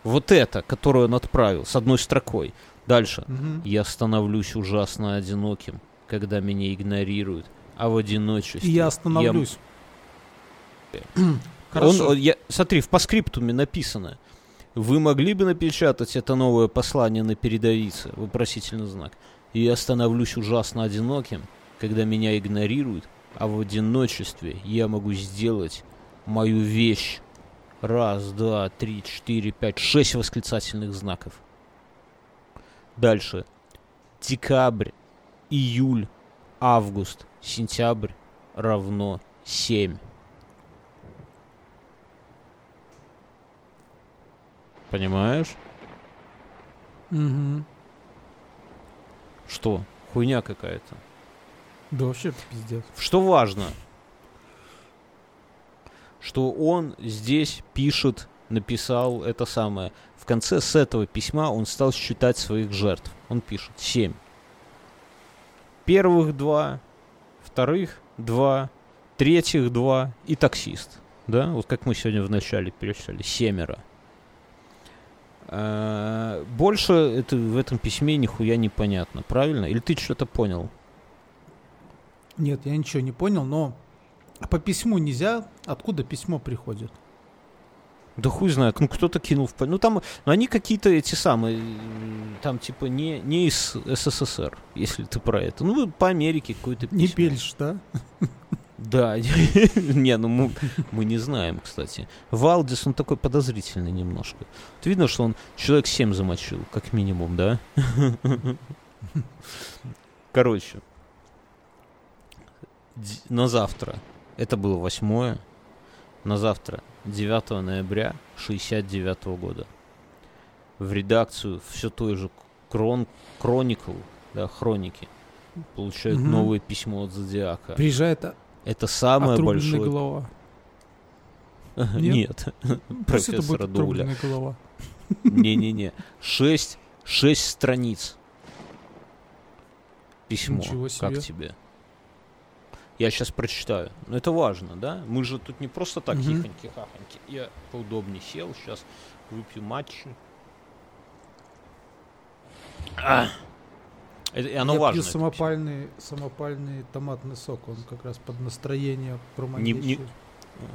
Вот это, которое он отправил, с одной строкой. Дальше. Мгм. Я становлюсь ужасно одиноким, когда меня игнорируют, а в одиночестве... И я остановлюсь. Он, Хорошо. он- я, смотри, в паскриптуме написано. Вы могли бы напечатать это новое послание на передовице? Вопросительный знак. И я становлюсь ужасно одиноким, когда меня игнорируют, а в одиночестве я могу сделать мою вещь. Раз, два, три, четыре, пять, шесть восклицательных знаков. Дальше. Декабрь, июль, август, сентябрь равно 7. Понимаешь? Мгм. Что? Хуйня какая-то. Да вообще пиздец. Что важно? Что он здесь пишет, написал это самое. В конце с этого письма он стал считать своих жертв. Он пишет 7. Первых два, вторых два, третьих два и таксист. Да, вот как мы сегодня в начале перечисляли. Семеро. А, Больше это, в этом письме нихуя непонятно, правильно? Или ты что-то понял? Нет, я ничего не понял, но по письму нельзя. Откуда письмо приходит? Да хуй знает, ну кто-то кинул в... Ну там, ну они какие-то эти самые, там типа не, не из СССР, если ты про это. Ну по Америке какой-то Не письмо. пельш, да? Да, не, ну мы, мы не знаем, кстати. Валдис, он такой подозрительный немножко. Вот видно, что он человек 7 замочил, как минимум, да? Короче, на завтра, это было восьмое, на завтра, 9 ноября 69 года, в редакцию все той же Крон, Chronicle, да, хроники, получают Мгм. новое письмо от Зодиака. Приезжает Это самое большое... голова. Нет, будет профессора отрубленная голова. Не-не-не. Шесть, шесть страниц. Письмо. Как тебе? Я сейчас прочитаю. Но это важно, да? Мы же тут не просто так Мгм. хихоньки-хахоньки. Я поудобнее сел, сейчас выпью матчи. А! Это, и оно я важно. пью самопальный, самопальный томатный сок. Он как раз под настроение Не- промагничивает. не-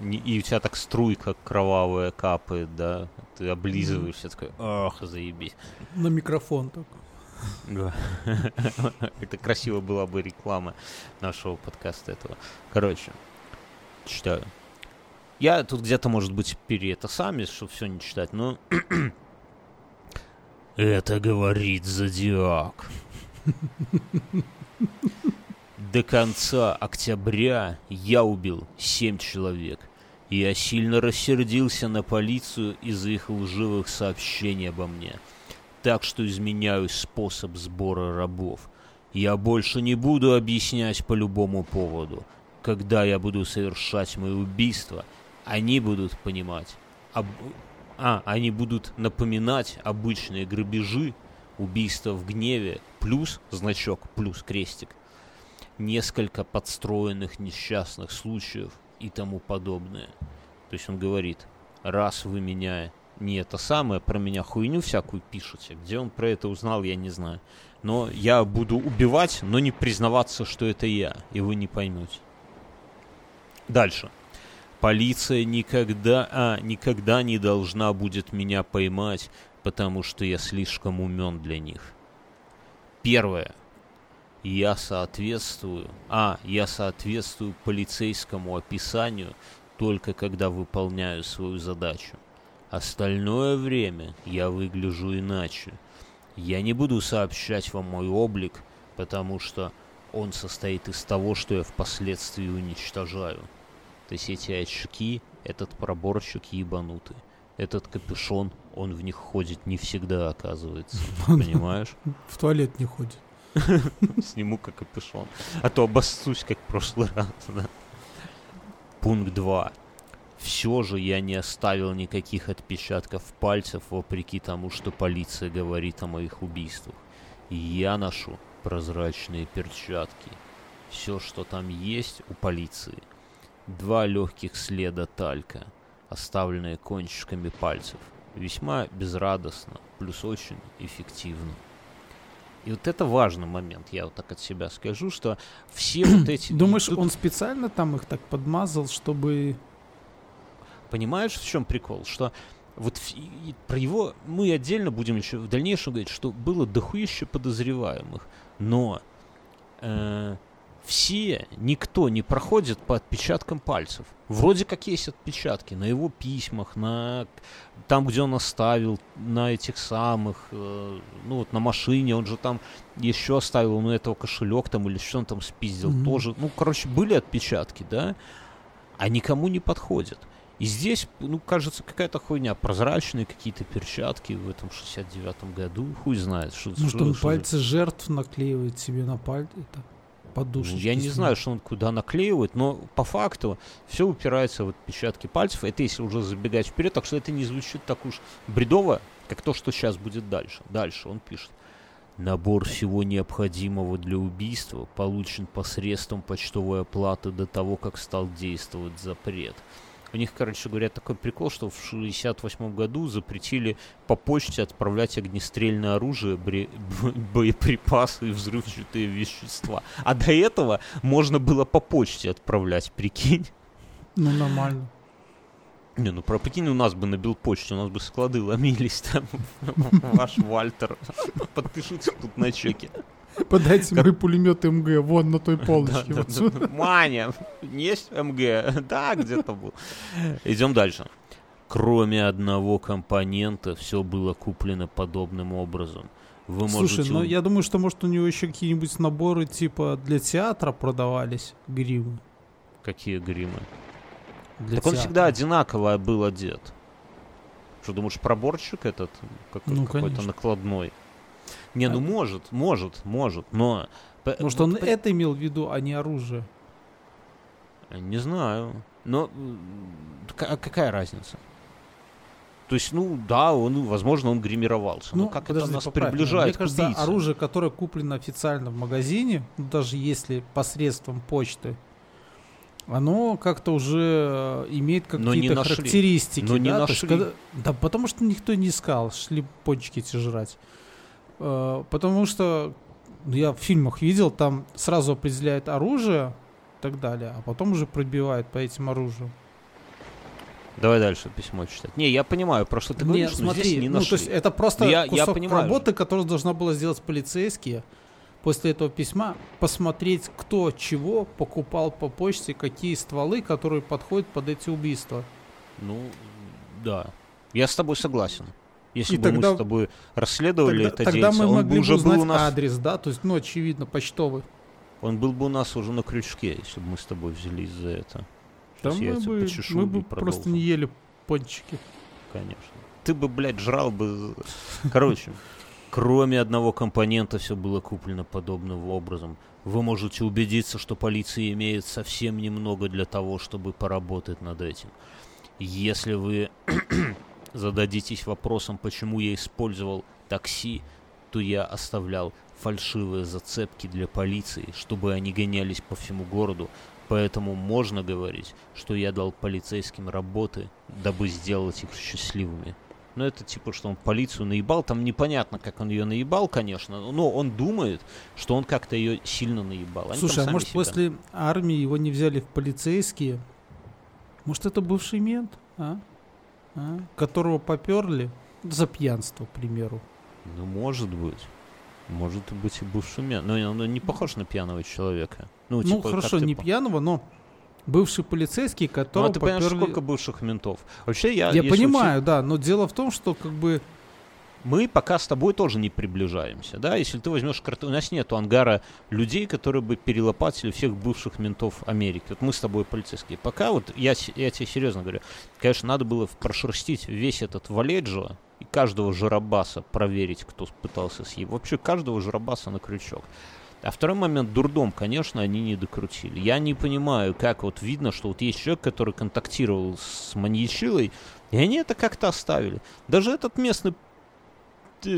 Не- И у тебя так струйка кровавая капает, да? Ты облизываешься, такой, ах, заебись. На микрофон так. Да. Это красиво была бы реклама нашего подкаста этого. Короче, читаю. Я тут где-то, может быть, пере это сами, чтобы все не читать, но... Это говорит Зодиак. До конца октября я убил семь человек. Я сильно рассердился на полицию из-за их лживых сообщений обо мне. Так что изменяю способ сбора рабов. Я больше не буду объяснять по любому поводу. Когда я буду совершать мои убийства, они будут понимать. об- А, они будут напоминать обычные грабежи, убийства в гневе, плюс значок, плюс крестик, несколько подстроенных несчастных случаев и тому подобное. То есть он говорит, раз вы меня не это самое, про меня хуйню всякую пишете, где он про это узнал, я не знаю. Но я буду убивать, но не признаваться, что это я, и вы не поймете. Дальше. Полиция никогда, а, никогда не должна будет меня поймать, потому что я слишком умен для них. Первое. Я соответствую... А, я соответствую полицейскому описанию только когда выполняю свою задачу. Остальное время я выгляжу иначе. Я не буду сообщать вам мой облик, потому что он состоит из того, что я впоследствии уничтожаю. То есть эти очки, этот проборчик ебанутый. Этот капюшон, он в них ходит не всегда, оказывается. Понимаешь? В туалет не ходит. Сниму как капюшон. А то обоссусь, как в прошлый раз. Пункт 2. Все же я не оставил никаких отпечатков пальцев, вопреки тому, что полиция говорит о моих убийствах. И я ношу прозрачные перчатки. Все, что там есть у полиции. Два легких следа талька, оставленные кончиками пальцев. Весьма безрадостно, плюс очень эффективно. И вот это важный момент, я вот так от себя скажу, что все вот эти... Думаешь, он специально там их так подмазал, чтобы... Понимаешь, в чем прикол? Что вот и про его мы отдельно будем еще в дальнейшем говорить, что было дохуище подозреваемых, но э, все, никто не проходит по отпечаткам пальцев. Вроде как есть отпечатки на его письмах, на там, где он оставил, на этих самых, э, ну вот на машине, он же там еще оставил, ну этого кошелек там или что он там спиздил Мгм. тоже. Ну, короче, были отпечатки, да, а никому не подходят. И здесь, ну, кажется, какая-то хуйня. Прозрачные какие-то перчатки в этом 69-м году. Хуй знает, что Может, что- он что- пальцы жертв наклеивает себе на пальцы? Подушечки. Я не знаю, что он куда наклеивает, но по факту все упирается в отпечатки пальцев. Это если уже забегать вперед, так что это не звучит так уж бредово, как то, что сейчас будет дальше. Дальше он пишет. Набор всего необходимого для убийства получен посредством почтовой оплаты до того, как стал действовать запрет. У них, короче говоря, такой прикол, что в 68 году запретили по почте отправлять огнестрельное оружие, бре- боеприпасы и взрывчатые вещества. А до этого можно было по почте отправлять, прикинь. Ну, нормально. Не, ну про прикинь, у нас бы на билпочте, у нас бы склады ломились там. Ваш Вальтер. Подпишите тут на чеке. Подайте мой пулемет МГ вон на той полочке. Маня, есть МГ? Да, где-то был. Идем дальше. Кроме одного компонента, все было куплено подобным образом. Вы Слушай, можете... ну я думаю, что может у него еще какие-нибудь наборы типа для театра продавались гримы. Какие гримы? Для так он театра. всегда одинаково был одет. Что думаешь, проборчик этот как- Ну, какой-то накладной? Не, ну А- может, может, может, но... Может, он это имел в виду, а не оружие. Не знаю. Но какая разница? То есть, ну да, он, возможно, он гримировался. но как подожди, это нас поправь приближает Мне к кажется, убийце? оружие, которое куплено официально в магазине, ну, даже если посредством почты, оно как-то уже э, имеет не какие-то характеристики. Но не да? Есть, нашли. когда- да, потому что никто не искал, шли пончики эти жрать. Э, Потому что ну, я в фильмах видел, там сразу определяют оружие и так далее, а потом уже пробивают по этим оружиям. Давай дальше письмо читать. Не, я понимаю, про что ты Не, говоришь, но смотри, здесь не ну, нашли. то есть это просто Ну, я- я кусок понимаю работы, который должна была сделать полицейские. После этого письма посмотреть, кто чего покупал по почте, какие стволы, которые подходят под эти убийства. Ну, да. Я с тобой согласен. Если И бы тогда- мы с тобой расследовали Тогда, это тогда дельце, мы он могли бы уже был узнать у нас, адрес, да, то есть, ну, очевидно, почтовый. он был бы у нас уже на крючке, если бы мы с тобой взялись за это. Да Сейчас я мы бы, почешу мы бы просто продолжим. не ели пончики. Конечно. Ты бы, блядь, жрал бы... Короче, кроме одного компонента все было куплено подобным образом. Вы можете убедиться, что полиция имеет совсем немного для того, чтобы поработать над этим. Если вы зададитесь вопросом, почему я использовал такси, то я оставлял фальшивые зацепки для полиции, чтобы они гонялись по всему городу. Поэтому можно говорить, что я дал полицейским работы, дабы сделать их счастливыми. Но это типа, что он полицию наебал, там непонятно, как он ее наебал, конечно, но он думает, что он как-то ее сильно наебал. Они Слушай, а может себя- после армии его не взяли в полицейские? Может это бывший мент, а? А? Которого поперли За пьянство, к примеру. Ну, может быть. Может быть и бывший мян. Но он не похож на пьяного человека. Ну, Ну, типа, хорошо, как ты не по- пьяного, но бывший полицейский, Ну, которого а ты понимаешь, попёрли- сколько бывших ментов? Вообще, я... Я понимаю, да, но дело в том, что как бы мы пока с тобой тоже не приближаемся, да, если ты возьмешь карты, у нас нету ангара людей, которые бы перелопатили всех бывших ментов Америки. Вот мы с тобой полицейские. Пока вот, я, я тебе серьезно говорю, конечно, надо было прошерстить весь этот Валеджо и каждого жиробаса проверить, кто пытался съесть. Вообще каждого жиробаса на крючок. А второй момент, дурдом, конечно, они не докрутили. Я не понимаю, как вот видно, что вот есть человек, который контактировал с маньячилой, и они это как-то оставили. Даже этот местный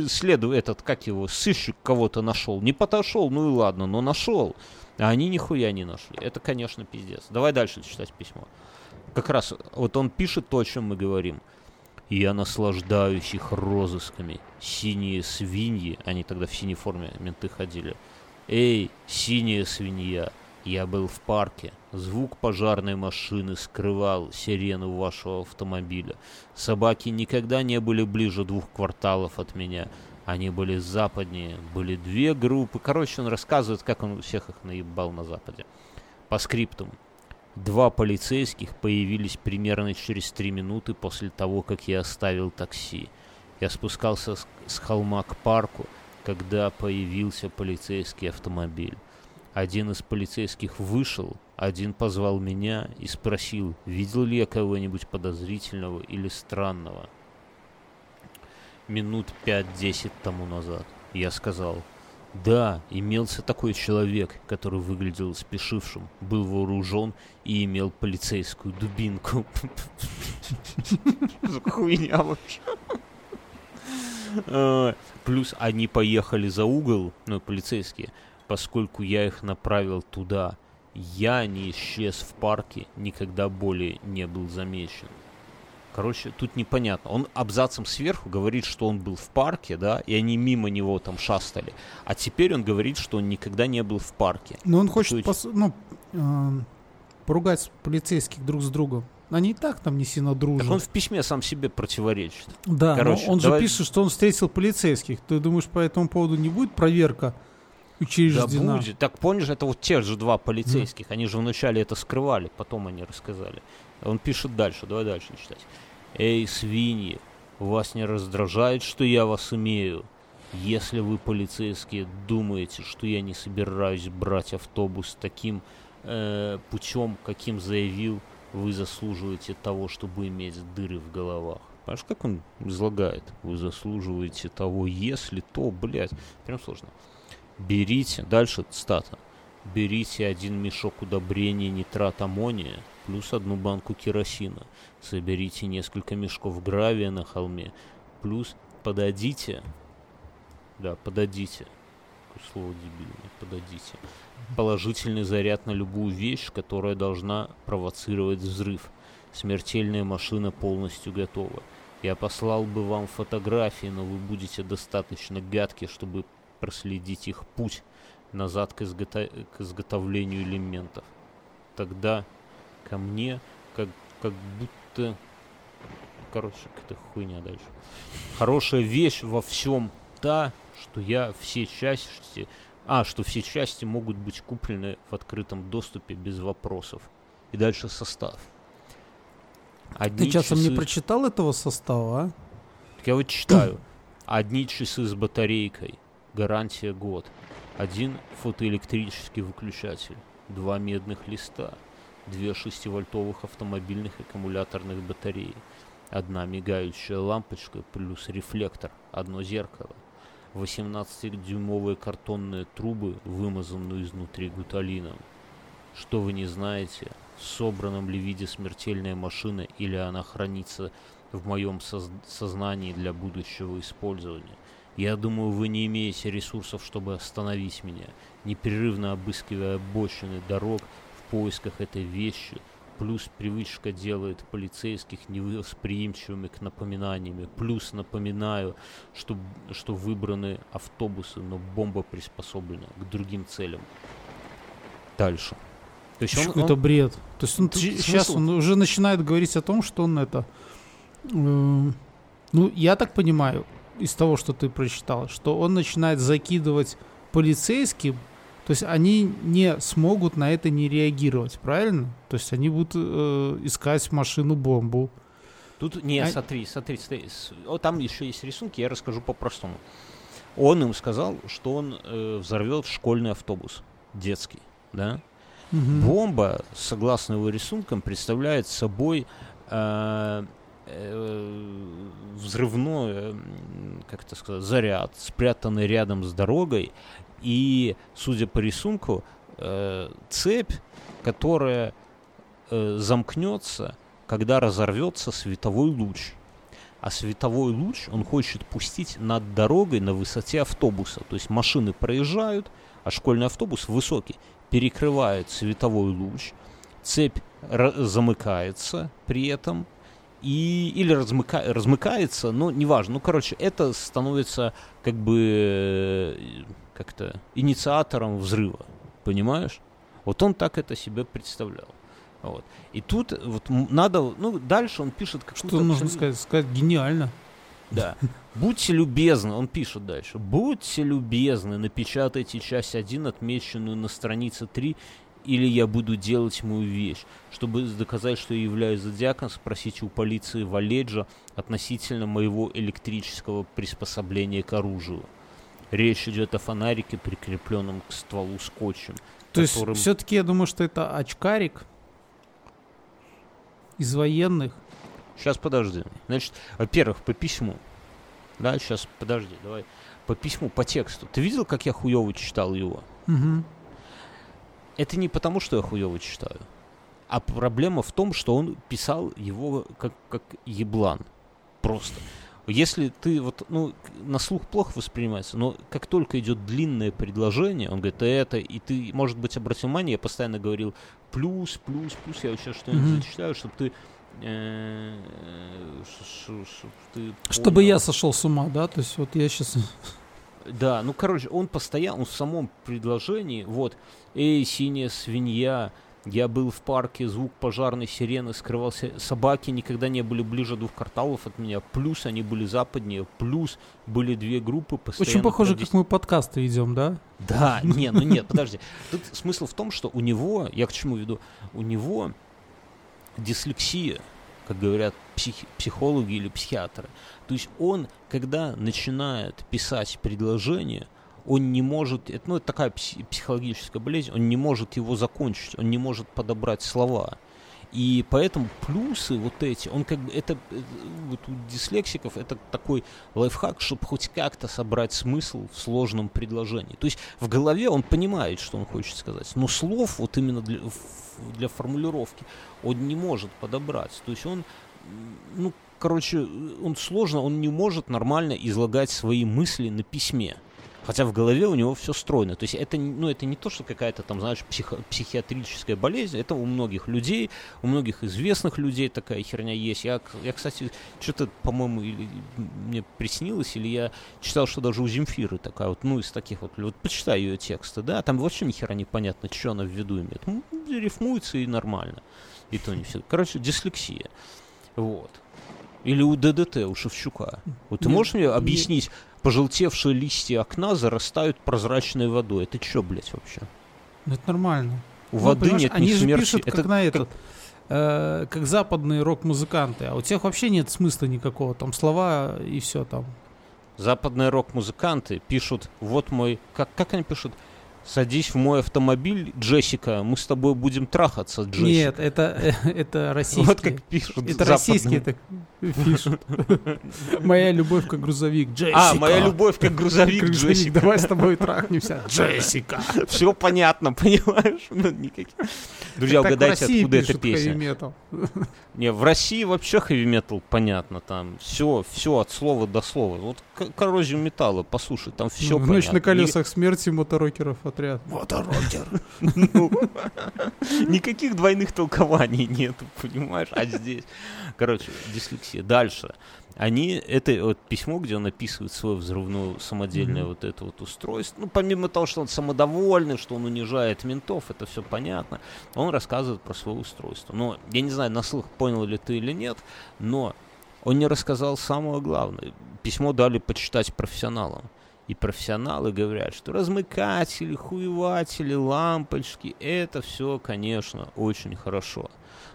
следу этот, как его, сыщик кого-то нашел. Не подошел, ну и ладно, но нашел. А они нихуя не нашли. Это, конечно, пиздец. Давай дальше читать письмо. Как раз вот он пишет то, о чем мы говорим. Я наслаждаюсь их розысками. Синие свиньи, они тогда в синей форме менты ходили. Эй, синяя свинья, я был в парке. Звук пожарной машины скрывал сирену вашего автомобиля. Собаки никогда не были ближе двух кварталов от меня. Они были западнее, были две группы. Короче, он рассказывает, как он всех их наебал на западе. По скриптум. Два полицейских появились примерно через три минуты после того, как я оставил такси. Я спускался с холма к парку, когда появился полицейский автомобиль. Один из полицейских вышел, один позвал меня и спросил, видел ли я кого-нибудь подозрительного или странного. Минут пять-десять тому назад я сказал, да, имелся такой человек, который выглядел спешившим, был вооружен и имел полицейскую дубинку. Хуйня вообще. Э, Плюс они поехали за угол, ну, полицейские, поскольку я их направил туда. Я не исчез в парке, никогда более не был замечен. Короче, тут непонятно. Он абзацем сверху говорит, что он был в парке, да, и они мимо него там шастали. А теперь он говорит, что он никогда не был в парке. Но он хочет есть- пос- ну, эм, поругать полицейских друг с другом. Они и так там не сильно Так дружат. он в письме сам себе противоречит. Да, короче, но он давай- же пишет, что он встретил полицейских. Ты думаешь, по этому поводу не будет проверка Да учреждена? будет. Так помнишь, это вот те же два полицейских. Они же вначале это скрывали, потом они рассказали. Он пишет дальше, давай дальше читать. Эй, свиньи, вас не раздражает, что я вас имею? Если вы, полицейские, думаете, что я не собираюсь брать автобус таким э, путем, каким заявил, вы заслуживаете того, чтобы иметь дыры в головах. Понимаешь, как он излагает? Вы заслуживаете того, если то, блядь, прям сложно. Берите, дальше стата. Берите один мешок удобрения нитрат аммония плюс одну банку керосина. Соберите несколько мешков гравия на холме, плюс подадите, да, подадите, слово дебильное, подадите, положительный заряд на любую вещь, которая должна провоцировать взрыв. Смертельная машина полностью готова. Я послал бы вам фотографии, но вы будете достаточно гадки, чтобы проследить их путь назад к, изгото- к изготовлению элементов. Тогда ко мне как, как будто... Короче, какая-то хуйня дальше. Хорошая вещь во всем та, что я все части... А, что все части могут быть куплены в открытом доступе без вопросов. И дальше состав. Одни Ты часом не часы- прочитал этого состава, а? так Я вот читаю. Одни часы с батарейкой. Гарантия год. Один фотоэлектрический выключатель. Два медных листа. Две 6-вольтовых автомобильных аккумуляторных батареи. Одна мигающая лампочка плюс рефлектор. Одно зеркало. 18-дюймовые картонные трубы, вымазанные изнутри гуталином. Что вы не знаете, в собранном ли виде смертельная машина или она хранится в моем соз- сознании для будущего использования. Я думаю, вы не имеете ресурсов, чтобы остановить меня, непрерывно обыскивая обочины дорог в поисках этой вещи. Плюс привычка делает полицейских невосприимчивыми к напоминаниями. Плюс напоминаю, что, что выбраны автобусы, но бомба приспособлена к другим целям. Дальше. То есть он- Какой-то он- бред. То есть он Тут сейчас смысл? он уже начинает говорить о том, что он это... э, Ну, я так понимаю, из того, что ты прочитал, что он начинает закидывать полицейским, то есть они не смогут на это не реагировать, правильно? То есть они будут э, искать машину-бомбу. Тут, не, А- смотри, смотри, смотри. о, там еще есть рисунки, я расскажу по-простому. Он им сказал, что он э, взорвет школьный автобус, детский, да? Мгм. Бомба, согласно его рисункам, представляет собой э, взрывной, э, как это сказать, заряд, спрятанный рядом с дорогой, и, судя по рисунку, э, цепь, которая э, замкнется, когда разорвется световой луч. А световой луч он хочет пустить над дорогой на высоте автобуса. То есть машины проезжают, а школьный автобус высокий перекрывает световой луч, цепь замыкается при этом, и, или размыка- размыкается, но неважно. Ну, короче, это становится как бы э, как-то инициатором взрыва, понимаешь? Вот он так это себе представлял. Вот. И тут вот надо, ну, дальше он пишет какую-то... Что нужно абсолютно- сказать? Сказать гениально. да. Будьте любезны, он пишет дальше. Будьте любезны, напечатайте часть 1, отмеченную на странице 3, или я буду делать мою вещь. Чтобы доказать, что я являюсь зодиаком, спросите у полиции Валеджа относительно моего электрического приспособления к оружию. Речь идет о фонарике, прикрепленном к стволу скотчем. То есть которым- все-таки я думаю, что это очкарик из военных. Сейчас подожди. Значит, во-первых, по письму. Да, сейчас подожди, давай. По письму, по тексту. Ты видел, как я хуево читал его? Мгм. Это не потому, что я хуево читаю. А проблема в том, что он писал его как, как еблан. Просто. Если ты вот, ну, на слух плохо воспринимается, но как только идет длинное предложение, он говорит, это, и ты, может быть, обратил внимание, я постоянно говорил плюс, плюс, плюс, я вот сейчас что-нибудь Мгм. зачитаю, чтобы ты... э, ты Чтобы я сошел с ума, да? То есть вот я сейчас... Да, ну, короче, он постоянно, он в самом предложении, вот, «Эй, синяя свинья, я был в парке, звук пожарной сирены скрывался, собаки никогда не были ближе двух кварталов от меня, плюс они были западнее, плюс были две группы постоянно... Очень похоже, как мы подкасты ведем, да? Да, не, ну нет, подожди. Тут смысл в том, что у него, я к чему веду, у него дислексия, как говорят психи- психологи или психиатры. То есть он, когда начинает писать предложение, он не может, это, ну, это такая пси- психологическая болезнь, он не может его закончить, он не может подобрать слова. И поэтому плюсы вот эти, он как бы, это, э, вот у дислексиков это такой лайфхак, чтобы хоть как-то собрать смысл в сложном предложении. То есть в голове он понимает, что он хочет сказать, но слов вот именно для, для формулировки он не может подобрать. То есть он, ну, короче, он сложно, он не может нормально излагать свои мысли на письме. Хотя в голове у него все стройно. То есть это, ну, это не то, что какая-то там, знаешь, психо- психиатрическая болезнь. Это у многих людей, у многих известных людей такая херня есть. Я, я кстати, что-то, по-моему, или мне приснилось, или я читал, что даже у Земфиры такая вот, ну, из таких вот, вот почитай ее тексты, да, там вообще ни хера непонятно, что она в виду имеет. Ну, рифмуется и нормально. И то не все. Короче, дислексия. Вот. Или у ДДТ, у Шевчука. Вот ты можешь мне не- объяснить, пожелтевшие листья окна зарастают прозрачной водой? Это что, блядь, вообще? Ну, это нормально. У Ну, воды нет Они ни же смерти. пишут, это как на этот, э, как западные рок-музыканты, а у тех вообще нет смысла никакого, там слова и все там. западные рок-музыканты пишут, вот мой, как, как они пишут, садись в мой автомобиль, Джессика, мы с тобой будем трахаться, Джессика. Нет, это, это российские. Вот как пишут Это западные. российские так пишут. Моя любовь как грузовик. Джессика. А, моя любовь как грузовик, Джессика. Давай с тобой трахнемся. Джессика. Все понятно, понимаешь? Ну. Друзья, угадайте, откуда эта песня. Не, в России вообще хэви-метал понятно, там все, все от слова до слова. Вот коррозию металла, послушай, там все В ночь на колесах смерти моторокеров отряд. Моторокер. Ну, Никаких двойных толкований нету, понимаешь? А здесь, короче, дислексия. Дальше. Они, это вот письмо, где он описывает свое взрывное самодельное Мгм. вот это вот устройство. Ну, помимо того, что он самодовольный, что он унижает ментов, это все понятно. Он рассказывает про свое устройство. Но я не знаю, на слух понял ли ты или нет, но Он не рассказал самого главного. Письмо дали почитать профессионалам. И профессионалы говорят, что размыкатели, хуеватели, лампочки, это все, конечно, очень хорошо.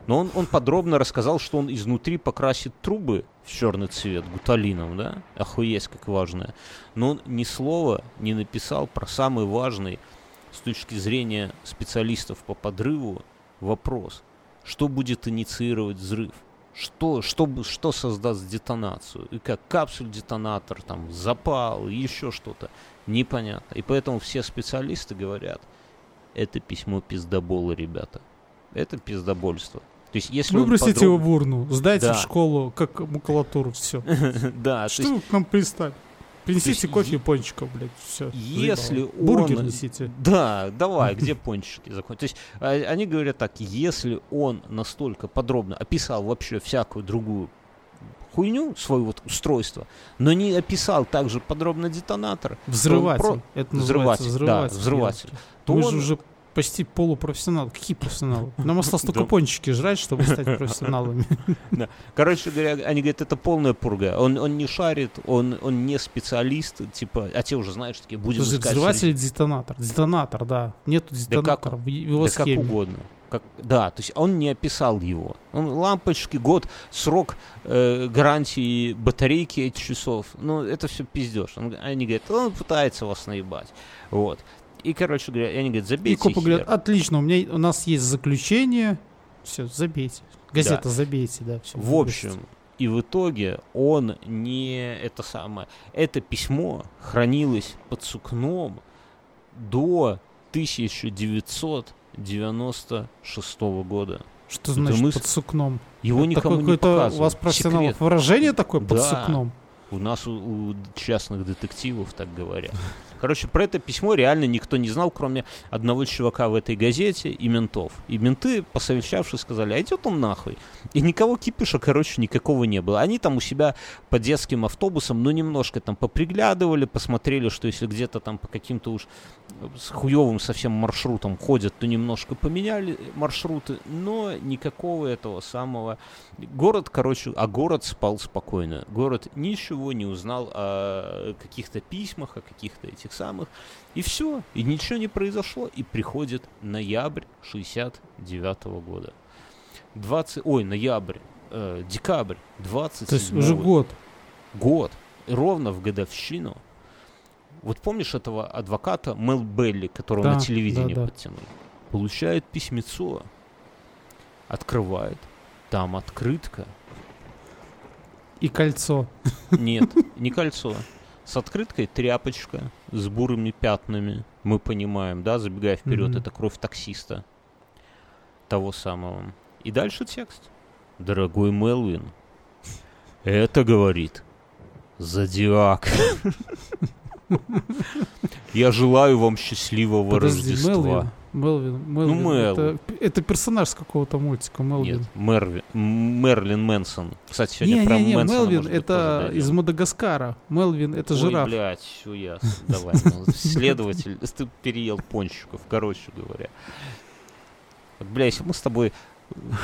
Но он, он подробно рассказал, что он изнутри покрасит трубы в черный цвет гуталином, да? Охуеть, как важное. Но он ни слова не написал про самый важный с точки зрения специалистов по подрыву вопрос. Что будет инициировать взрыв? Что, что, что создаст детонацию? И как капсуль-детонатор, там, запал, еще что-то. Непонятно. И поэтому все специалисты говорят, это письмо пиздобола, ребята. Это пиздобольство. То есть, если Выбросите подроб... его в урну, сдайте Да. в школу, как макулатуру, все. Да, то Что вы к нам пристали? Принесите кофе и пончиков, блядь, все. если Бургер он- несите. Да, давай, где пончики закончить? То есть а, они говорят так, если он настолько подробно описал вообще всякую другую хуйню, свое вот устройство, но не описал также подробно детонатор, Взрыватель. про- Это называется Взрыватель, да, взрыватель. взрыватель. то Мы он- же уже почти полупрофессионалы. Какие профессионалы? Нам осталось только Да. пончики жрать, чтобы стать профессионалами. Короче говоря, они говорят, это полная пурга. Он, он не шарит, он, он не специалист, типа, а те уже, знаешь, такие, будем Подожди, искать взрыватель среди- и детонатор. Детонатор, да. Нету детонатора в его да как схеме. угодно. Как, да, то есть он не описал его. Он лампочки, год, срок э, гарантии батарейки этих часов. Ну, это все пиздеж. Он- они говорят, он пытается вас наебать. Вот. И, короче говоря, они говорят, И забейте копы говорят, хер. отлично, у, меня, у нас есть заключение. Все, забейте. Газета забейте, да. Все, В общем, и в итоге он не это самое. Это письмо хранилось под сукном до 1996 года. Что это значит мысль- под сукном? Его Это никому такое не показывают. у вас профессионалов Секрет. выражение такое под Да. сукном? У нас у, у частных детективов так говорят. Короче, про это письмо реально никто не знал, кроме одного чувака в этой газете и ментов. И менты, посовещавшись, сказали, а идет он нахуй. И никого кипиша, короче, никакого не было. Они там у себя по детским автобусам, ну, немножко там поприглядывали, посмотрели, что если где-то там по каким-то уж с хуевым совсем маршрутом ходят, то немножко поменяли маршруты, но никакого этого самого... Город, короче, а город спал спокойно. Город ничего не узнал о каких-то письмах, о каких-то этих самых. И все, и ничего не произошло. И приходит ноябрь 69 года. 20... Ой, ноябрь. э, декабрь 27 То есть уже год. год, ровно в годовщину. Вот помнишь этого адвоката Мел Белли, которого Да, на телевидении да, да. подтянули? Получает письмецо, открывает, там открытка. И кольцо. Нет, не кольцо. С открыткой тряпочка с бурыми пятнами. Мы понимаем, да, забегая вперед, Мгм. это кровь таксиста. Того самого. И дальше текст. Дорогой Мелвин, это говорит Зодиак. Я желаю вам счастливого Подожди, Рождества. Мелвин. Мелвин, Мелвин. Мел. Это, это персонаж с какого-то мультика, Мелвин. Нет, Мерви- М- Мерлин Мэнсон. Кстати, сегодня про Не-не-не, Мэнсона, Мелвин быть, это из Мадагаскара. Мелвин это Ой, жираф. блядь, все ясно. Давай. ну, Следователь, ты переел пончиков, короче говоря. Бля, если мы с тобой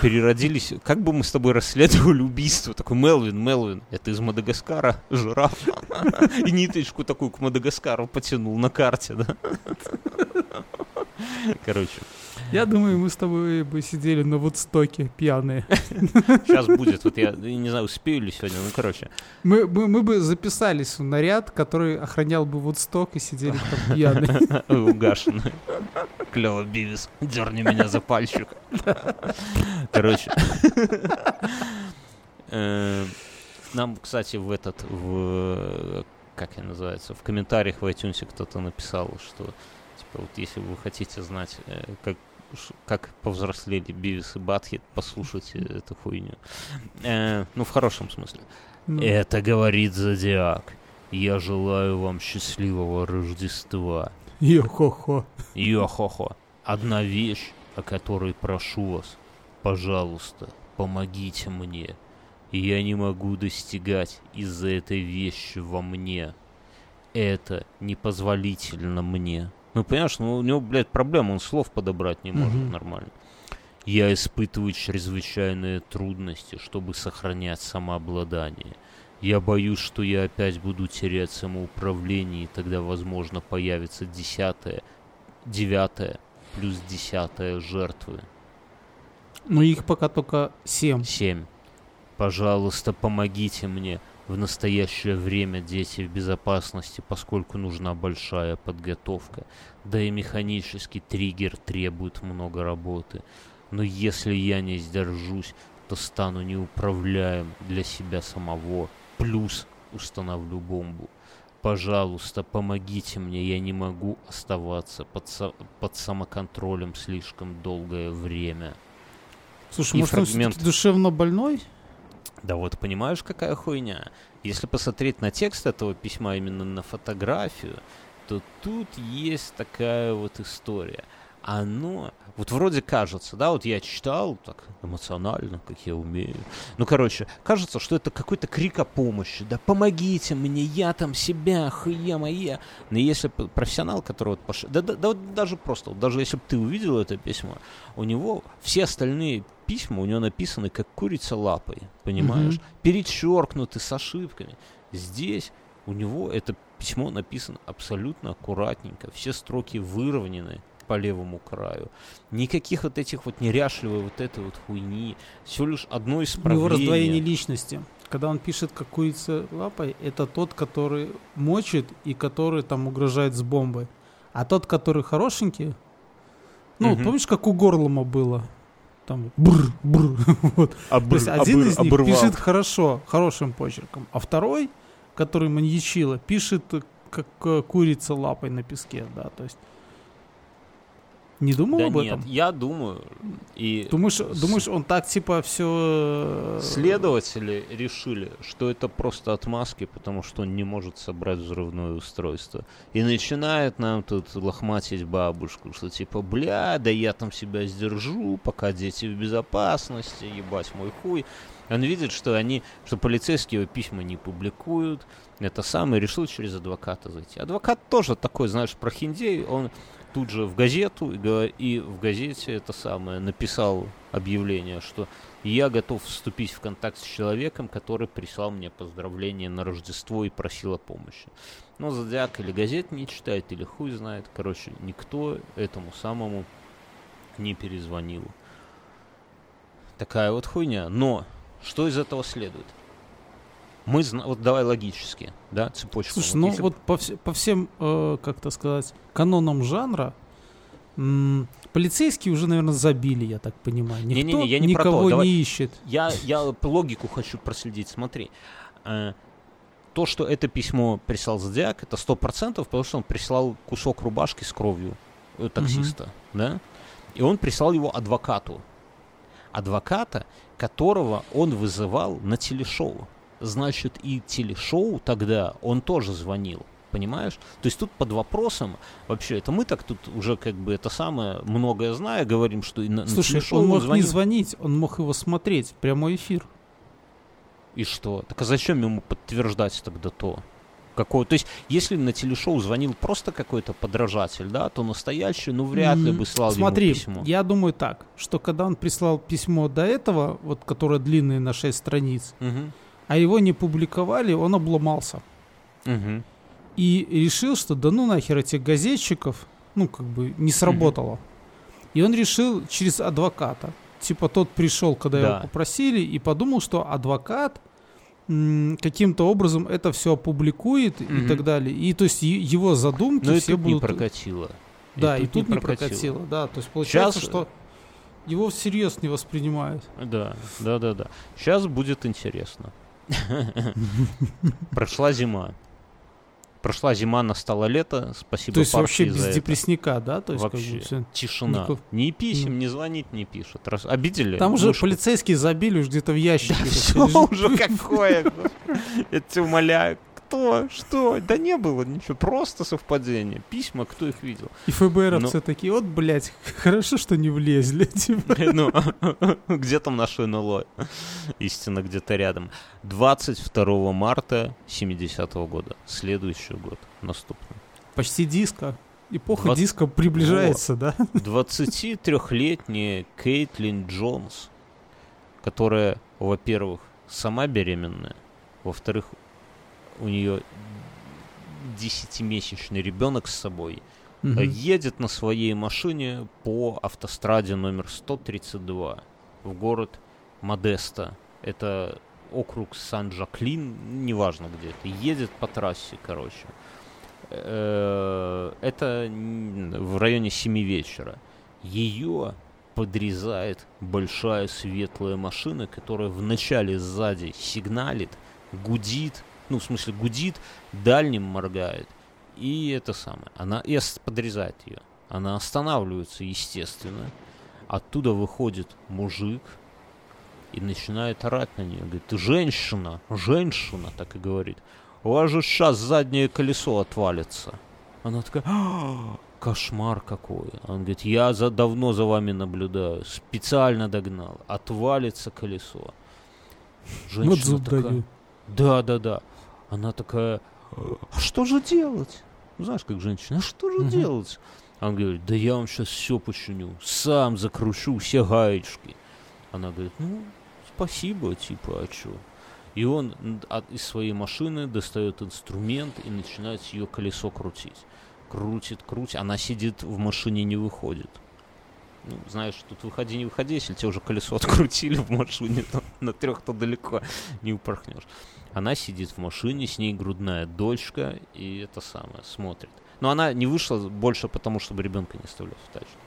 переродились, как бы мы с тобой расследовали убийство? Такой Мелвин, Мелвин, это из Мадагаскара, жираф. И ниточку такую к Мадагаскару потянул на карте, да? Короче, Я думаю, мы с тобой бы сидели на Вудстоке пьяные. сейчас будет, вот я не знаю, успею ли сегодня, ну, короче. Мы, мы, мы бы записались в наряд, который охранял бы Вудсток и сидели там пьяные. угашенный. Клево, Бивис, дерни меня за пальчик. Короче. Э, Нам, кстати, в этот, в, как это называется, в комментариях в iTunes кто-то написал, что, типа, вот если вы хотите знать, э, как как повзрослели Бивис и Батхит, послушайте эту хуйню. Э, ну, в хорошем смысле. Ну, Это говорит Зодиак. Я желаю вам счастливого Рождества. Йо-хо-хо. Йо-хо-хо. Одна вещь, о которой прошу вас. Пожалуйста, помогите мне. Я не могу достигать из-за этой вещи во мне. Это непозволительно мне. Ну, понимаешь, ну, у него, блядь, проблема, он слов подобрать не может Мгм. нормально. Я испытываю чрезвычайные трудности, чтобы сохранять самообладание. Я боюсь, что я опять буду терять самоуправление, и тогда, возможно, появится десятая, девятая плюс десятая жертвы. Ну, их пока только семь. Семь. Пожалуйста, помогите мне. В настоящее время дети в безопасности, поскольку нужна большая подготовка. Да и механический триггер требует много работы. Но если я не сдержусь, то стану неуправляем для себя самого. Плюс установлю бомбу. Пожалуйста, помогите мне, я не могу оставаться под, со- под самоконтролем слишком долгое время. Слушай, И может, он фрагмент. всё-таки душевно больной? Да вот понимаешь, какая хуйня? Если посмотреть на текст этого письма, именно на фотографию, то тут есть такая вот история. Оно, вот вроде кажется, да, вот я читал так эмоционально, как я умею. Ну, короче, кажется, что это какой-то крик о помощи. Да помогите мне, я там себя, хуя моя. Но если профессионал, который вот пошел... Да, да, да вот даже просто, вот даже если бы ты увидел это письмо, у него все остальные письма у него написаны как курица лапой, понимаешь? Мгм. Перечеркнуты с ошибками. Здесь у него это письмо написано абсолютно аккуратненько, все строки выровнены по левому краю. Никаких вот этих вот неряшливой вот этой вот хуйни. Все лишь одно У него исправление. раздвоение личности. Когда он пишет как курица лапой, это тот, который мочит и который там угрожает с бомбой. А тот, который хорошенький, ну, Мгм. помнишь, как у Горлома было? Там бр бр вот. Обр- То есть один обыр- из них оборвал. пишет хорошо, хорошим почерком, а второй, который маньячила, пишет э, как э, курица лапой на песке, да, то есть не думал Да об нет, этом? я думаю, и Думаешь, с- думаешь, он так типа все Следователи решили, что это просто отмазки, потому что он не может собрать взрывное устройство. И начинает нам тут лохматить бабушку, что типа, бля, да я там себя сдержу, пока дети в безопасности, ебать мой хуй. Он видит, что они, что полицейские его письма не публикуют. Это самое, решил через адвоката зайти. Адвокат тоже такой, знаешь, прохиндей, он тут же в газету и, в газете это самое написал объявление, что я готов вступить в контакт с человеком, который прислал мне поздравление на Рождество и просил о помощи. Но Зодиак или газет не читает, или хуй знает. Короче, никто этому самому не перезвонил. Такая вот хуйня. Но что из этого следует? Мы. Вот давай логически, да, цепочку. Слушай, Вот ну если вот по, вс- по всем, э, как то сказать, канонам жанра, м, полицейские уже, наверное, забили, я так понимаю. Никто Не-не-не, я не про то, никого давай- не ищет. Я, я логику хочу проследить. Смотри, э, то, что это письмо прислал Зодиак, это сто процентов, потому что он прислал кусок рубашки с кровью э, таксиста, да? И он прислал его адвокату. Адвоката, которого он вызывал на телешоу. Значит, и телешоу тогда он тоже звонил. Понимаешь? То есть тут под вопросом, вообще, это мы так тут уже как бы это самое, многое зная, говорим, что и на, на Слушай, телешоу он мог звонил. не звонить, он мог его смотреть, прямой эфир. И что? Так а зачем ему подтверждать тогда то? Какое? То есть, если на телешоу звонил просто какой-то подражатель, да, то настоящий, ну, вряд ли бы слал Смотри, ему письмо. я думаю так, что когда он прислал письмо до этого, вот которое длинное на 6 страниц, Мгм. А его не публиковали, он обломался. Мгм. И решил, что да ну нахер этих газетчиков, ну как бы не сработало. И он решил через адвоката. Типа тот пришел, когда Да. его попросили, и подумал, что адвокат каким-то образом это все опубликует и Мгм. так далее. И то есть его задумки Но и все тут не будут... прокатило. да, и тут, не прокатило. Да, то есть получается, Щас- что его всерьез не воспринимают. Да, да, да, да. Сейчас будет интересно. Прошла зима. Прошла зима, настало лето. Спасибо то есть вообще без это. депрессника, да? То есть как бы Вообще. Тишина. Никак- Ни писем, Ну. ни звонить не пишут. Раз... Обидели? Там уже полицейские забили уж где-то в ящике. Да все уже какое. Я тебя умоляю. Кто? Что? Да не было ничего. Просто совпадение. Письма, кто их видел? И ФБРовцы Ну. такие, вот, блядь, хорошо, что не влезли. типа. Ну, где там наше НЛО? Истина где-то рядом. 22 марта 70 года. Следующий год. Наступный. Почти диско. Эпоха Двадцать- диска приближается, да? 23-летняя Кейтлин Джонс, которая, во-первых, сама беременная, во-вторых, у нее десятимесячный ребенок с собой, Мгм. едет на своей машине по автостраде номер 132 в город Модеста. Это округ Сан-Жаклин, неважно где это. Едет по трассе, короче. Э, Это в районе 7 вечера. Ее подрезает большая светлая машина, которая вначале сзади сигналит, гудит, ну, в смысле, гудит, дальним моргает. И это самое. Она и подрезает ее. Она останавливается, естественно. Оттуда выходит мужик и начинает орать на нее. Говорит, ты женщина, женщина, так и говорит. У вас же сейчас заднее колесо отвалится. Она такая, «А, кошмар какой. Он говорит, я за, давно за вами наблюдаю, специально догнал. Отвалится колесо. Вот зуб такая, даю. да, да, да. Она такая, а что же делать? Ну, знаешь, как женщина, а что же Мгм. делать? Он говорит, да я вам сейчас все починю, сам закручу все гаечки. Она говорит, ну, спасибо, типа, а чё? И он от, из своей машины достает инструмент и начинает ее колесо крутить. Крутит, крутит. Она сидит в машине, не выходит. Ну, знаешь, тут выходи, не выходи, если тебе уже колесо открутили в машине, то на трех то далеко не упорхнешь. Она сидит в машине, с ней грудная дочка, и это самое, смотрит. Но она не вышла больше потому, чтобы ребенка не оставлять в тачке.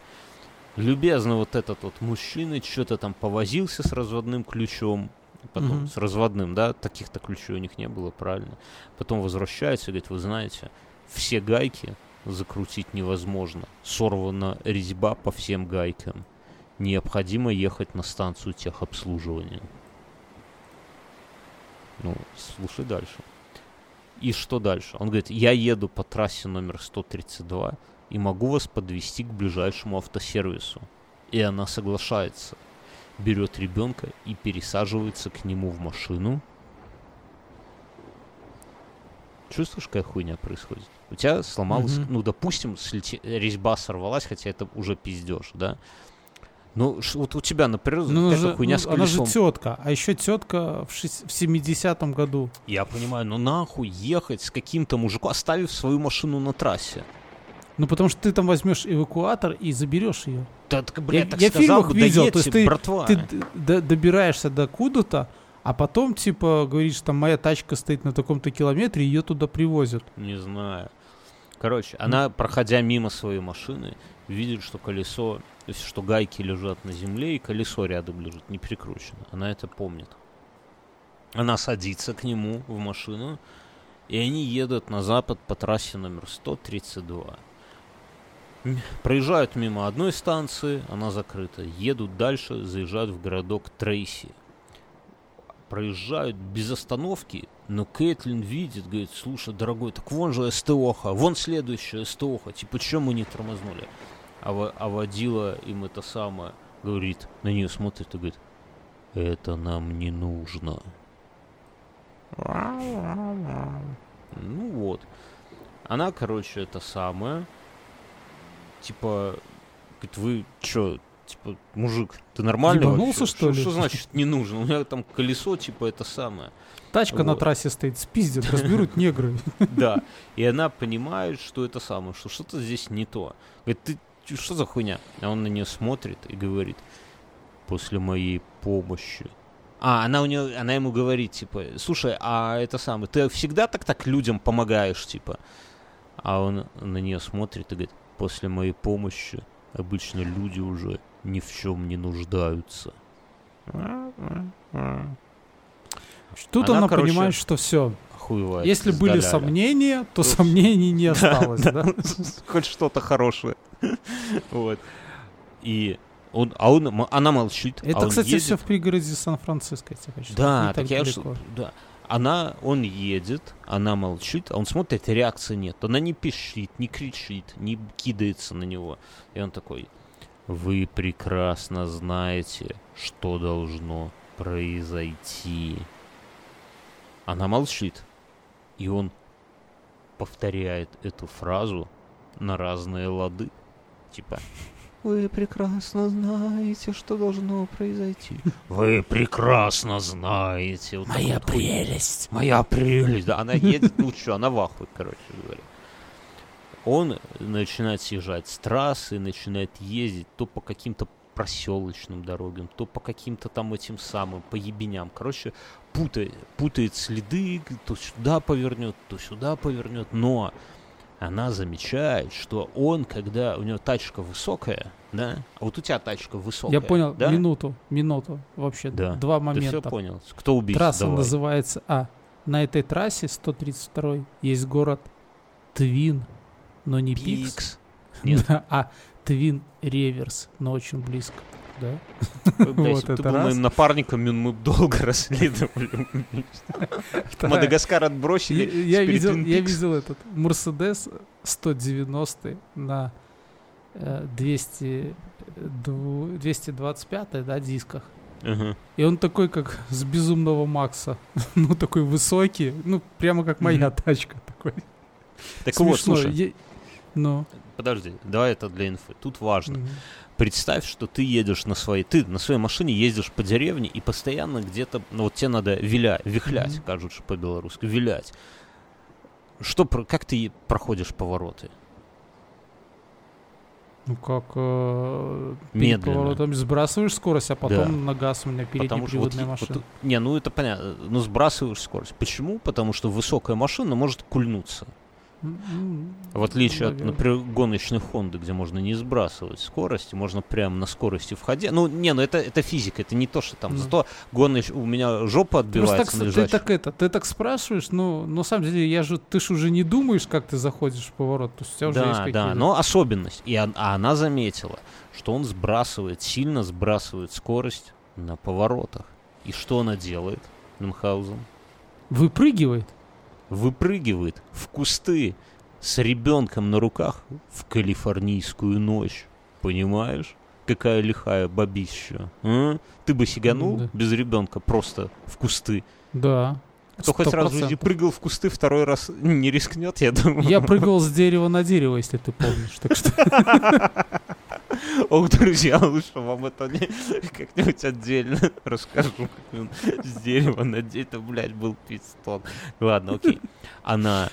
Любезно вот этот вот мужчина что-то там повозился с разводным ключом, потом Мгм. с разводным, да, таких-то ключей у них не было, правильно. Потом возвращается и говорит, вы знаете, все гайки закрутить невозможно. Сорвана резьба по всем гайкам. Необходимо ехать на станцию техобслуживания. Ну, слушай дальше. И что дальше? Он говорит, я еду по трассе номер 132 и могу вас подвести к ближайшему автосервису. И она соглашается. Берет ребенка и пересаживается к нему в машину. Чувствуешь, какая хуйня происходит? У тебя сломалась, Мгм. ну, допустим, слете- резьба сорвалась, хотя это уже пиздеж, да? Ну, вот у тебя, например, Ну, же, хуйня ну, с она же колесом. тетка, а еще тетка в, шесть- в 70-м году. Я понимаю, но нахуй ехать с каким-то мужиком, оставив свою машину на трассе. Ну, потому что ты там возьмешь эвакуатор и заберешь ее. Да, так, блядь, Я- так я сказал фильмах видел, то есть ты- братва. Ты д- добираешься до куда-то, а потом, типа, говоришь, там, моя тачка стоит на таком-то километре, ее туда привозят. Не знаю. Короче, она, проходя мимо своей машины, видит, что колесо, то есть, что гайки лежат на земле, и колесо рядом лежит, не прикручено. Она это помнит. Она садится к нему в машину, и они едут на запад по трассе номер 132. М, Проезжают мимо одной станции, она закрыта. Едут дальше, заезжают в городок Трейси. Проезжают без остановки, но Кэтлин видит, говорит, слушай, дорогой, так вон же СТОха, вон следующая СТОха, типа, чем мы не тормознули? А, а водила им это самое, говорит, на нее смотрит и говорит, это нам не нужно. Ну вот. Она, короче, это самое. Типа, говорит, вы чё, типа, мужик, ты нормальный Ебанулся, вообще? что ли? Что значит не нужно? У меня там колесо, типа, это самое. Тачка на Вот. трассе стоит, спиздят, разберут негры. Да. И она понимает, что это самое, что что-то здесь не то. Говорит, ты что за хуйня? А он на нее смотрит и говорит, после моей помощи. А, она у нее, она ему говорит, типа, слушай, а это самое, ты всегда так так людям помогаешь, типа. А он на нее смотрит и говорит, после моей помощи обычно люди уже ни в чем не нуждаются. Тут Она, она, короче, понимает, что все. Охуевает. Если были пиздаляля. сомнения, то сомнений не осталось, да? Хоть что-то хорошее. Вот. И он, а он, она молчит. а Это, он кстати, едет. все в пригороде Сан-Франциско, я хочу Да, не так я что, да. Она, он едет, она молчит, а он смотрит, реакции нет. Она не пищит, не кричит, не кидается на него. И он такой, вы прекрасно знаете, что должно произойти. Она молчит, и он повторяет эту фразу на разные лады. Типа, вы прекрасно знаете, что должно произойти. Вы прекрасно знаете. Вот Моя вот прелесть. Моя прелесть. Да, она едет, ну что, она в ахуе, короче говоря. Он начинает съезжать с трассы, начинает ездить то по каким-то проселочным дорогам, то по каким-то там этим самым, по ебеням. Короче, путает, путает следы, то сюда повернет, то сюда повернет. Но она замечает, что он, когда у него тачка высокая, да, а вот у тебя тачка высокая, Я понял, да? минуту, минуту. Вообще, Да. два Ты все момента. понял? Кто убийца? Трасса Давай. называется... А, на этой трассе 132 есть город Твин, но не Пикс. Пикс. Нет. А Твин Реверс, но очень близко. Да? Вот ты это был моим напарником, мы долго расследовали. Мадагаскар отбросили. я видел, этот Мерседес 190 на э, 200, дву- 225 да, дисках. Ага. И он такой, как с безумного Макса. ну, такой высокий. Ну, прямо как моя Мгм. тачка. Такой. Так вот, Смешно. слушай, Ну. подожди, давай это для инфы. Тут важно. мгм. Представь, что ты едешь на своей, ты на своей машине ездишь по деревне и постоянно где-то, ну вот тебе надо вилять, вихлять, Мгм. кажут же по-белорусски, вилять. Что, как ты проходишь повороты? Ну, как э, Медленно. поворотом сбрасываешь скорость, а потом Да. на газ у меня что вот, машина. вот, не, ну это понятно, ну сбрасываешь скорость. Почему? Потому что высокая машина может кульнуться. В отличие от, например, гоночной Хонды, где можно не сбрасывать скорость, можно прямо на скорости входя. Ну, не, ну это, это физика, это не то, что там. Ну. Зато гоныч... у меня жопа Ты отбивается так, на ты так это, ты так спрашиваешь, ну, на самом деле, я же, ты ж уже не думаешь, как ты заходишь в поворот, то есть у тебя уже есть Да, да, но особенность. И он- а она заметила, что он сбрасывает, сильно сбрасывает скорость на поворотах. И что она делает, Мюнхгаузен? Выпрыгивает. Выпрыгивает в кусты с ребенком на руках в калифорнийскую ночь. Понимаешь? Какая лихая бабища. а? Ты бы сиганул Да. без ребенка просто в кусты. Да. Кто хоть раз в жизни 100%. прыгал в кусты, второй раз не рискнет, я думаю. Я прыгал с дерева на дерево, если ты помнишь. Так что Ох, друзья, лучше вам это не как-нибудь отдельно расскажу. как он С дерева надеть, блядь, был пистон. Ладно, окей. Она,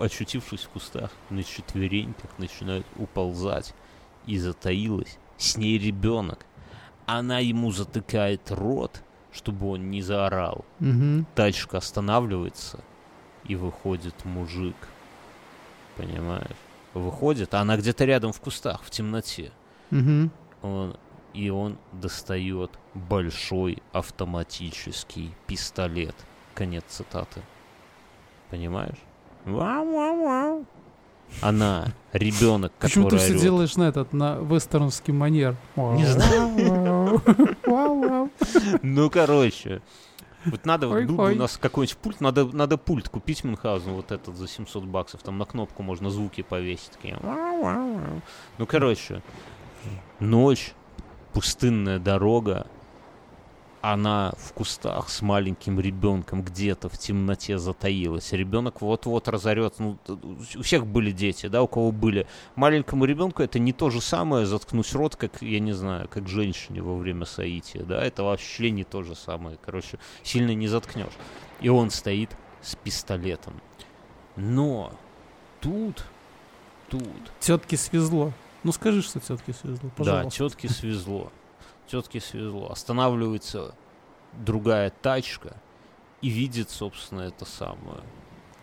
очутившись в кустах, на четвереньках начинает уползать и затаилась. С ней ребенок. Она ему затыкает рот, чтобы он не заорал. Мгм. Тачка останавливается, и выходит мужик. Понимаешь? Выходит, а она где-то рядом в кустах, в темноте. Мгм. Он, и он достает большой автоматический пистолет. Конец цитаты. Понимаешь? Вау-вау-вау. Она, ребенок, Почему ты который все орёт. делаешь на этот, на вестернский манер? Не знаю. Ну, короче. Вот надо, вот был бы Ой-ой. у нас какой-нибудь пульт, надо, надо пульт купить Мюнхгаузен, вот этот за 700 баксов, там на кнопку можно звуки повесить. Такие. Ну, короче, ночь, пустынная дорога, она в кустах с маленьким ребенком где-то в темноте затаилась. Ребенок вот-вот разорет. Ну, у всех были дети, да, у кого были. Маленькому ребенку это не то же самое заткнуть рот, как, я не знаю, как женщине во время соития, да, это вообще не то же самое. Короче, сильно не заткнешь. И он стоит с пистолетом. Но тут, тут Тетке свезло. Ну скажи, что тетке свезло, да, пожалуйста. тетке свезло. Тетке свезло. Останавливается другая тачка и видит, собственно, это самое.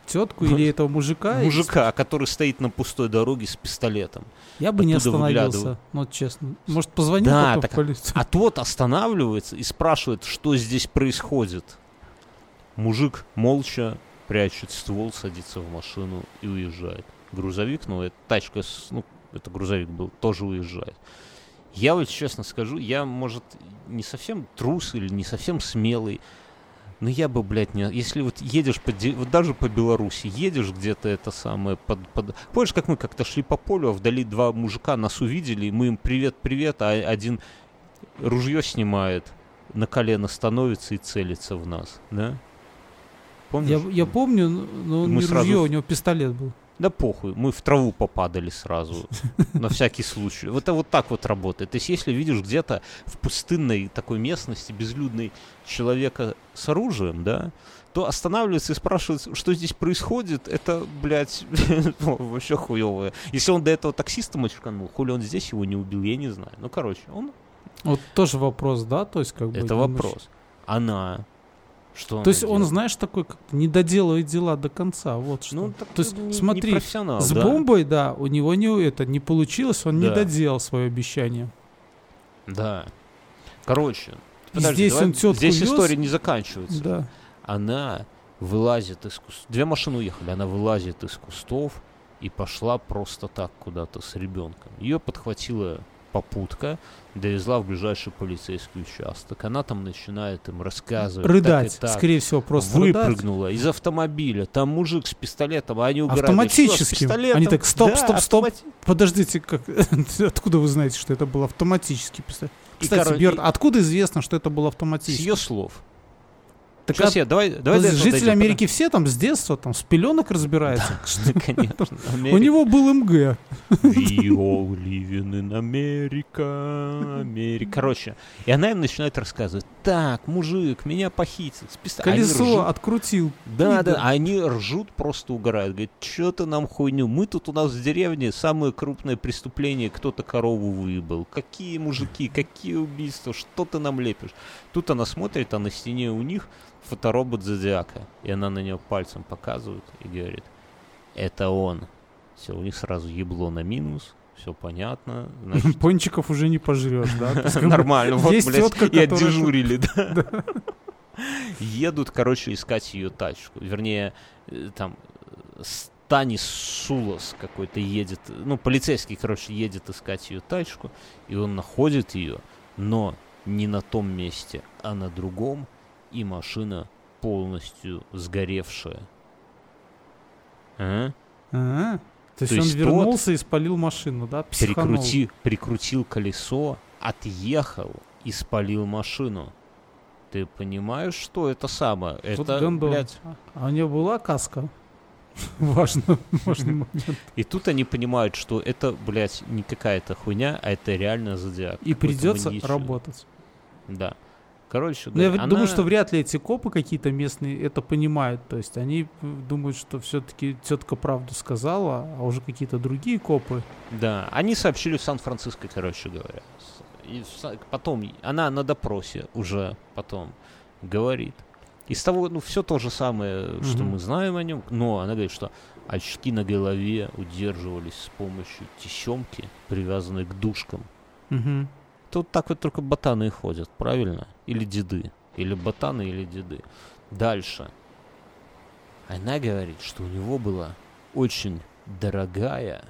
Тетку или этого мужика? Мужика, который стоит на пустой дороге с пистолетом. Я бы не оттуда остановился, выглядывает. ну вот честно. Может, позвонить Да, так- в полицию? А тот останавливается и спрашивает, что здесь происходит. Мужик молча прячет ствол, садится в машину и уезжает. Грузовик, ну, это тачка, с- ну, это грузовик был, тоже уезжает. Я вот честно скажу, я, может, не совсем трус или не совсем смелый, но я бы, блядь, не... Если вот едешь по... Вот даже по Беларуси, едешь где-то это самое под, под... Помнишь, как мы как-то шли по полю, а вдали два мужика нас увидели, и мы им привет-привет, а один ружье снимает, на колено становится и целится в нас, да? Помнишь? Я, я помню, но он Мы не сразу ружье, у него пистолет был. Да похуй, мы в траву попадали сразу, на всякий случай. Вот это вот так вот работает. То есть, если видишь где-то в пустынной такой местности, безлюдной человека с оружием, да, то останавливается и спрашивает, что здесь происходит, это, блядь, ну, вообще хуевое. Если он до этого таксиста мочканул, хули он здесь его не убил, я не знаю. Ну, короче, он... Вот тоже вопрос, да? То есть, как бы... Это вопрос. Она... Что То она есть он, знаешь, такой как-то не доделывает дела до конца. Вот что. Ну, так То есть, не- не смотри, профессионал, С да. бомбой, да, у него не это не получилось, он не Да. доделал свое обещание. Да. Короче, И здесь он тётку здесь вез. история не заканчивается. Да. Она вылазит из кустов. Две машины уехали, она вылазит из кустов и пошла просто так куда-то с ребенком. Ее подхватила попутка, довезла в ближайший полицейский участок. Она там начинает им рассказывать. Рыдать, так и так. скорее всего, просто рыдать. Выпрыгнула из автомобиля. Там мужик с пистолетом, а они угорают. Автоматическим. «Что, с пистолетом?» Они так, стоп, Да, стоп, стоп. автомати- Подождите, как... откуда вы знаете, что это был автоматический пистолет? И, Кстати, коро- Берт, и- откуда известно, что это был С автоматический? ее слов. Так Сейчас а- я, давай, давай этого жители дойдем, Америки все там с детства, там, с пеленок разбираются. Конечно. У Америка. него был МГ. We all living in America, Америка. Короче, и она им начинает рассказывать. Так, мужик, меня похитил. Колесо открутил. Да, да, они ржут, просто угорают. Говорят, что ты нам хуйню? Мы тут у нас в деревне самое крупное преступление, кто-то корову выебал. Какие мужики, какие убийства, что ты нам лепишь? Тут она смотрит, а на стене у них фоторобот Зодиака. И она на него пальцем показывает и говорит, это он. Все, у них сразу ебло на минус, все понятно. Значит, Пончиков уже не пожрешь, да? Нормально, вот, блядь, тетка, и отдежурили, да. Едут, короче, искать ее тачку. Вернее, э, там Станис Сулос какой-то едет, ну, полицейский, короче, едет искать ее тачку, и он находит ее, но не на том месте, а на другом, и машина полностью сгоревшая. А? А, То есть То он есть тот вернулся и спалил машину, да? Психанул. Прикрути, прикрутил колесо, отъехал и спалил машину. Ты понимаешь, что это самое? Вот это, блядь, А у него была каска? Важно, важный момент. И тут они понимают, что это, блядь, не какая-то хуйня, а это реально зодиак. И придется работать. Да. Короче, Но я говорит, думаю, она- что вряд ли эти копы какие-то местные это понимают. То есть они э, думают, что все-таки тетка правду сказала, а уже какие-то другие копы. Да, они сообщили в Сан-Франциско, короче говоря. И потом она на допросе уже потом говорит. Из того, ну, все то же самое, что Мгм. мы знаем о нем, но она говорит, что очки на голове удерживались с помощью тесемки, привязанной к дужкам. Мгм. Тут так вот только ботаны ходят, правильно? Или деды. Или ботаны, или деды. Дальше. Она говорит, что у него была очень дорогая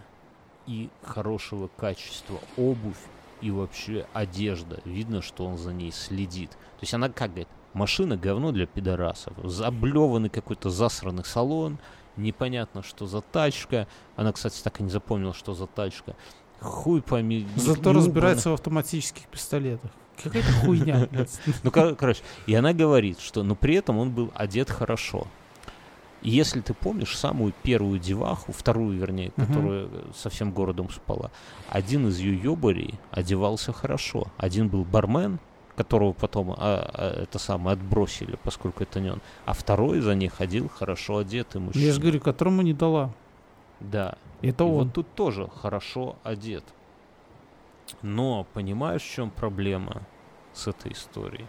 и хорошего качества обувь и вообще одежда. Видно, что он за ней следит. То есть она как говорит, машина говно для пидорасов. Заблеванный какой-то засранный салон. Непонятно, что за тачка. Она, кстати, так и не запомнила, что за тачка. Хуй пойми. Зато разбирается в автоматических пистолетах. Какая-то хуйня. Ну, кор- короче, и она говорит, что, но при этом он был одет хорошо. Если ты помнишь самую первую деваху, вторую, вернее, которая э, со всем городом спала, один из ее ёбарей одевался хорошо. Один был бармен, которого потом а, а, это самое отбросили, поскольку это не он. А второй за ней ходил хорошо одетый мужчина. Я же говорю, которому не дала. Да. Это И он. вот тут тоже хорошо одет. Но понимаешь, в чем проблема с этой историей?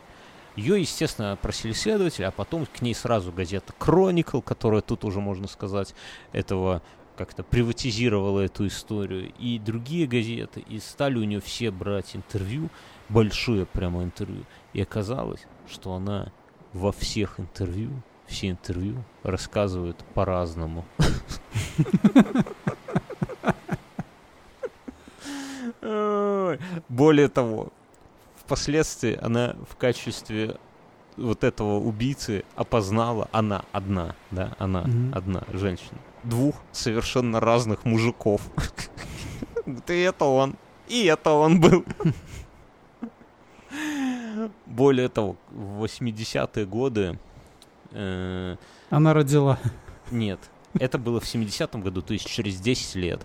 Ее, естественно, опросили следователи, а потом к ней сразу газета Chronicle, которая тут уже, можно сказать, этого как-то приватизировала эту историю, и другие газеты, и стали у нее все брать интервью, большое прямо интервью, и оказалось, что она во всех интервью, все интервью рассказывает по-разному. Более того, впоследствии она в качестве вот этого убийцы опознала, она одна, да, она одна женщина, двух совершенно разных мужиков. Ты это он, и это он был. Более того, в 80-е годы э, Она родила. нет. это было в 70-м году, то есть через 10 лет.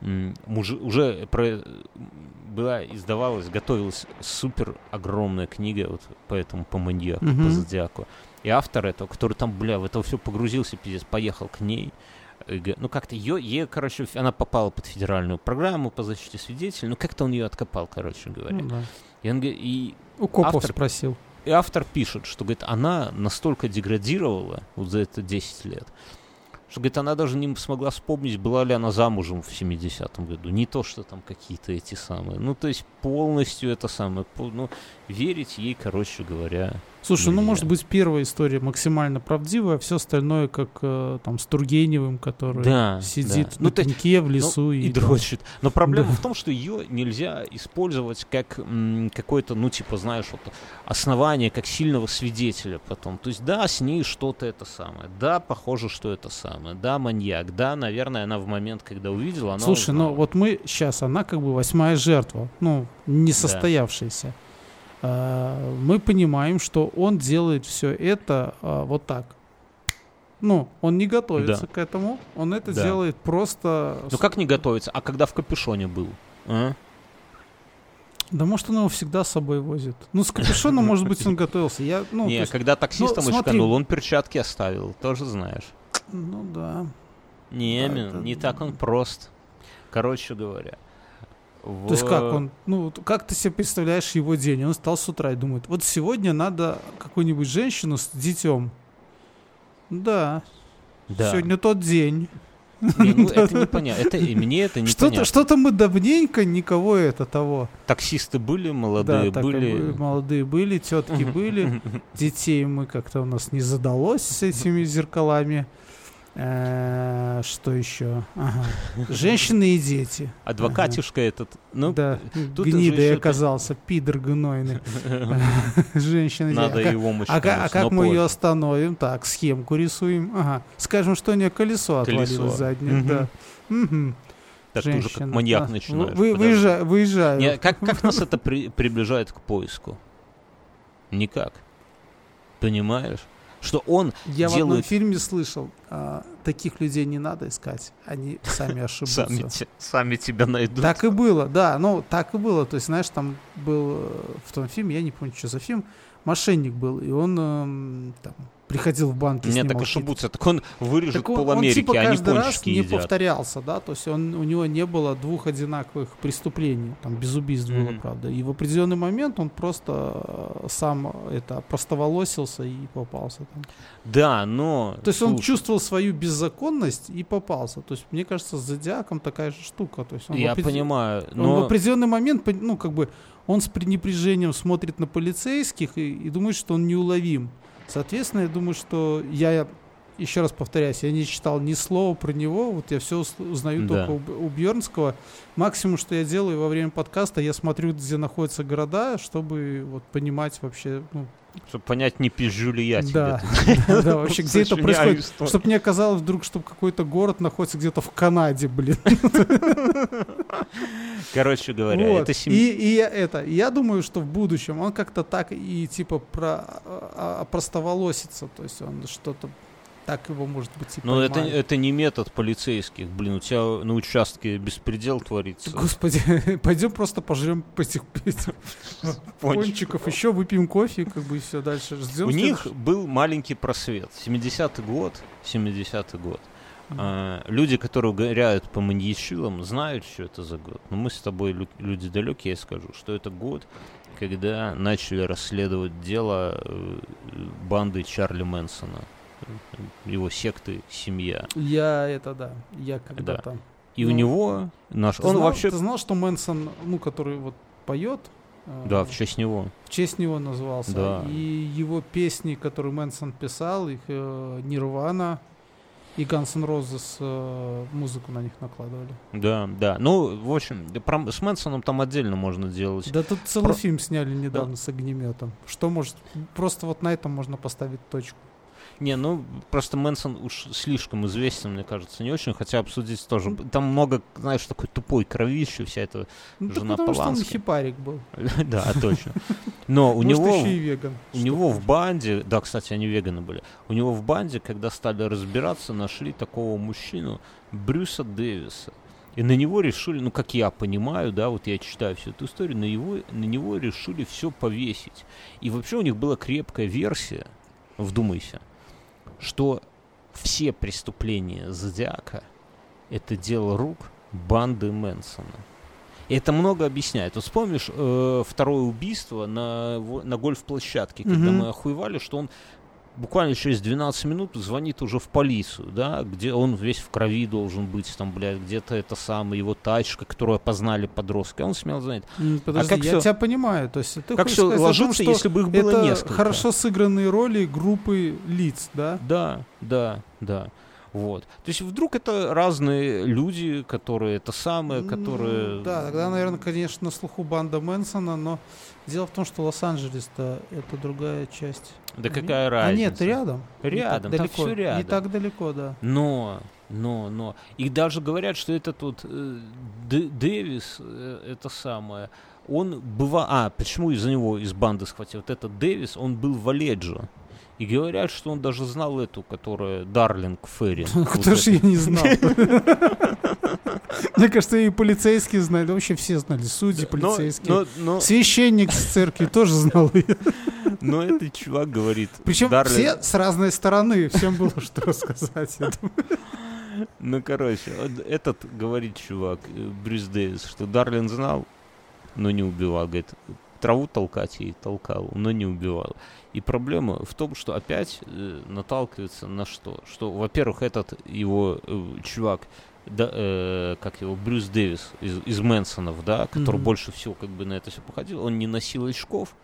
М, мужи- уже про- была, издавалась, готовилась супер огромная книга вот по этому, по маньяку, по Мгм. зодиаку. И автор этого, который там, бля, в это все погрузился, пиздец, поехал к ней. Ну, как-то ее, ей, короче, она попала под федеральную программу по защите свидетелей. Ну, как-то он ее откопал, короче говоря. Ну да. И, он и У копов Автор- спросил. И автор пишет, что, говорит, она настолько деградировала вот за это 10 лет, что, говорит, она даже не смогла вспомнить, была ли она замужем в 70-м году. Не то, что там какие-то эти самые. Ну, то есть полностью это самое. Ну, верить ей, короче говоря. Слушай, ну может быть первая история максимально правдивая, а все остальное как э, там с Тургеневым, который Да, сидит да. на Ну, пеньке в лесу и, и, там- дрочит. Но проблема Да. в том, что ее нельзя использовать как какое-то, ну, типа, знаешь, вот основание, как сильного свидетеля потом. То есть, да, с ней что-то это самое. Да, похоже, что это самое. Да, маньяк. Да, наверное, она в момент, когда увидела, она Слушай, ну узнала. вот мы сейчас, она как бы восьмая жертва, ну, не состоявшаяся. А, мы понимаем, что он делает все это а, вот так. Ну, он не готовится Да. к этому, он это Да. делает просто... Ну, как не готовиться? А когда в капюшоне был? А? Да может, он его всегда с собой возит. Ну, с капюшоном, может быть, он готовился. Я, ну, не, есть- когда таксистом ну, очканул, он перчатки оставил. Тоже знаешь. ну да. Не, Да, это- не так он прост. Короче говоря. То есть как он, ну, как ты себе представляешь его день? Он встал с утра и думает, вот сегодня надо какую-нибудь женщину с детем. Да, Да. сегодня тот день. Не, ну, это непонятно. Это, и мне это Что-то, непонятно. что-то мы давненько никого это того. Таксисты были, молодые да, так были. бы- молодые были, тетки были, детей мы как-то у нас не задалось с этими зеркалами. Э, Что еще? Ага. Женщины и дети. Адвокатишка этот. Ну, да, тут гнидой оказался, пидор гнойный. Женщина. надо а его А, мочкануть, ка- а как мы ее остановим? Так, схемку рисуем. Ага. Скажем, что у нее колесо отвалилось заднее. Да. Так ты уже как Женщина. маньяк А, начинаешь. вы- подожди. выезжа- Выезжаю. Не, как, как нас это при- приближает к поиску? Никак. Понимаешь? Что он Я в одном делает... фильме слышал, а, таких людей не надо искать, они сами ошибутся. Сами, те- сами тебя найдут. Так и было, да, ну так и было. То есть, знаешь, там был э, в том фильме, я не помню, что за фильм, мошенник был, и он эм, там, приходил в банк и Нет, так ошибутся. Так он вырежет Так он, пол он Америки, типа а они каждый раз не едят. повторялся, да, то есть он, у него не было двух одинаковых преступлений, там без убийств было, Мгм. правда. И в определенный момент он просто э, сам это простоволосился и попался там. Да, но... То есть он слушай, чувствовал свою беззаконность и попался. То есть мне кажется, с зодиаком такая же штука. То есть он Я опре- понимаю, он в но... определенный момент, ну как бы, он с пренебрежением смотрит на полицейских и, и думает, что он неуловим. Соответственно, я думаю, что я, еще раз повторяюсь, я не читал ни слова про него, вот я все узнаю Да. только у, у Бьернского. Максимум, что я делаю во время подкаста, я смотрю, где находятся города, чтобы вот понимать вообще, ну, Чтобы понять, не пизжу ли я да, да, вообще, где это происходит. Чтобы мне казалось вдруг, что какой-то город находится где-то в Канаде, блин. Короче говоря, Вот. это семья... и это, я думаю, что в будущем он как-то так и типа про, а, а, простоволосится, то есть он что-то так его может быть и Но это, поймает. это не метод полицейских. Блин, у тебя на участке беспредел творится. Господи, пойдем просто пожрем этих, пончиков, еще выпьем кофе, как бы и все дальше. Ждем У них был маленький просвет. 70-й год, 70-й год. А, люди, которые угоряют по маньячилам, знают, что это за год. Но мы с тобой лю- люди далекие, я скажу, что это год, когда начали расследовать дело э, банды Чарли Мэнсона, его секты «Семья». Я это да, я когда-то. И у Ну, него наш... Ты Он знал, вообще... ты знал, что Мэнсон, ну, который вот поет, э, Да, в честь него. в честь него назывался. Да. И его песни, которые Мэнсон писал, их э, Нирвана и Guns N' Roses э, музыку на них накладывали. Да, да. Ну, в общем, да, про- с Мэнсоном там отдельно можно делать. Да тут целый Про- фильм сняли недавно с огнеметом. Что может... Просто вот на этом можно поставить точку. Не, ну, просто Мэнсон уж слишком известен, мне кажется, не очень, хотя обсудить тоже. Там много, знаешь, такой тупой кровищи, вся эта Ну, Жена потому что он Полански. хипарик был. Да, точно. Но у Может, него... веган. У него в банде, да, кстати, они веганы были. У него в банде, когда стали разбираться, нашли такого мужчину Брюса Дэвиса. И на него решили, ну, как я понимаю, да, вот я читаю всю эту историю, на, его, на него решили все повесить. И вообще у них была крепкая версия, вдумайся, что все преступления Зодиака — это дело рук банды Мэнсона. И это много объясняет. Вот вспомнишь э, второе убийство на, на гольф-площадке, когда Мгм. мы охуевали, что он буквально через 12 минут звонит уже в полицию, да, где он весь в крови должен быть, там, блядь, где-то это самое, его тачка, которую опознали подростка, он смел звонить. М, Подожди, как я всё- тебя понимаю. То есть ты как все том, ложится, что если бы их было это несколько? хорошо сыгранные роли группы лиц, да? Да, да, да. Вот. То есть вдруг это разные люди, которые это которые... Ну, да, тогда, наверное, конечно, на слуху банда Мэнсона, но дело в том, что Лос-Анджелес-то это другая часть. Да А какая нет- разница? А нет, рядом. Не так Рядом, там далеко. всё рядом. Не так далеко, да. Но, но, но. И даже говорят, что этот вот э, Д- Дэвис, э, это самое, он быва... А, почему из-за него из банды схватил? Вот этот Дэвис, он был в Оледжо. И говорят, что он даже знал эту, которая Дарлинг Ферри. Кто ж я не знал. Мне кажется, и полицейские знали, вообще все знали, судьи, полицейские. Священник с церкви тоже знал ее. но этот чувак говорит... Причем все с разной стороны, всем было что рассказать. Ну, короче, этот говорит чувак, э, Брюс Дэвис, что Дарлин знал, но не убивал. Говорит, траву толкать ей толкал, но не убивал. И проблема в том, что опять э, наталкивается на что? Что, во-первых, этот его э, чувак, да, э, как его, Брюс Дэвис из, из Мэнсонов, да, который Мгм. больше всего как бы на это все походил, он не носил очков,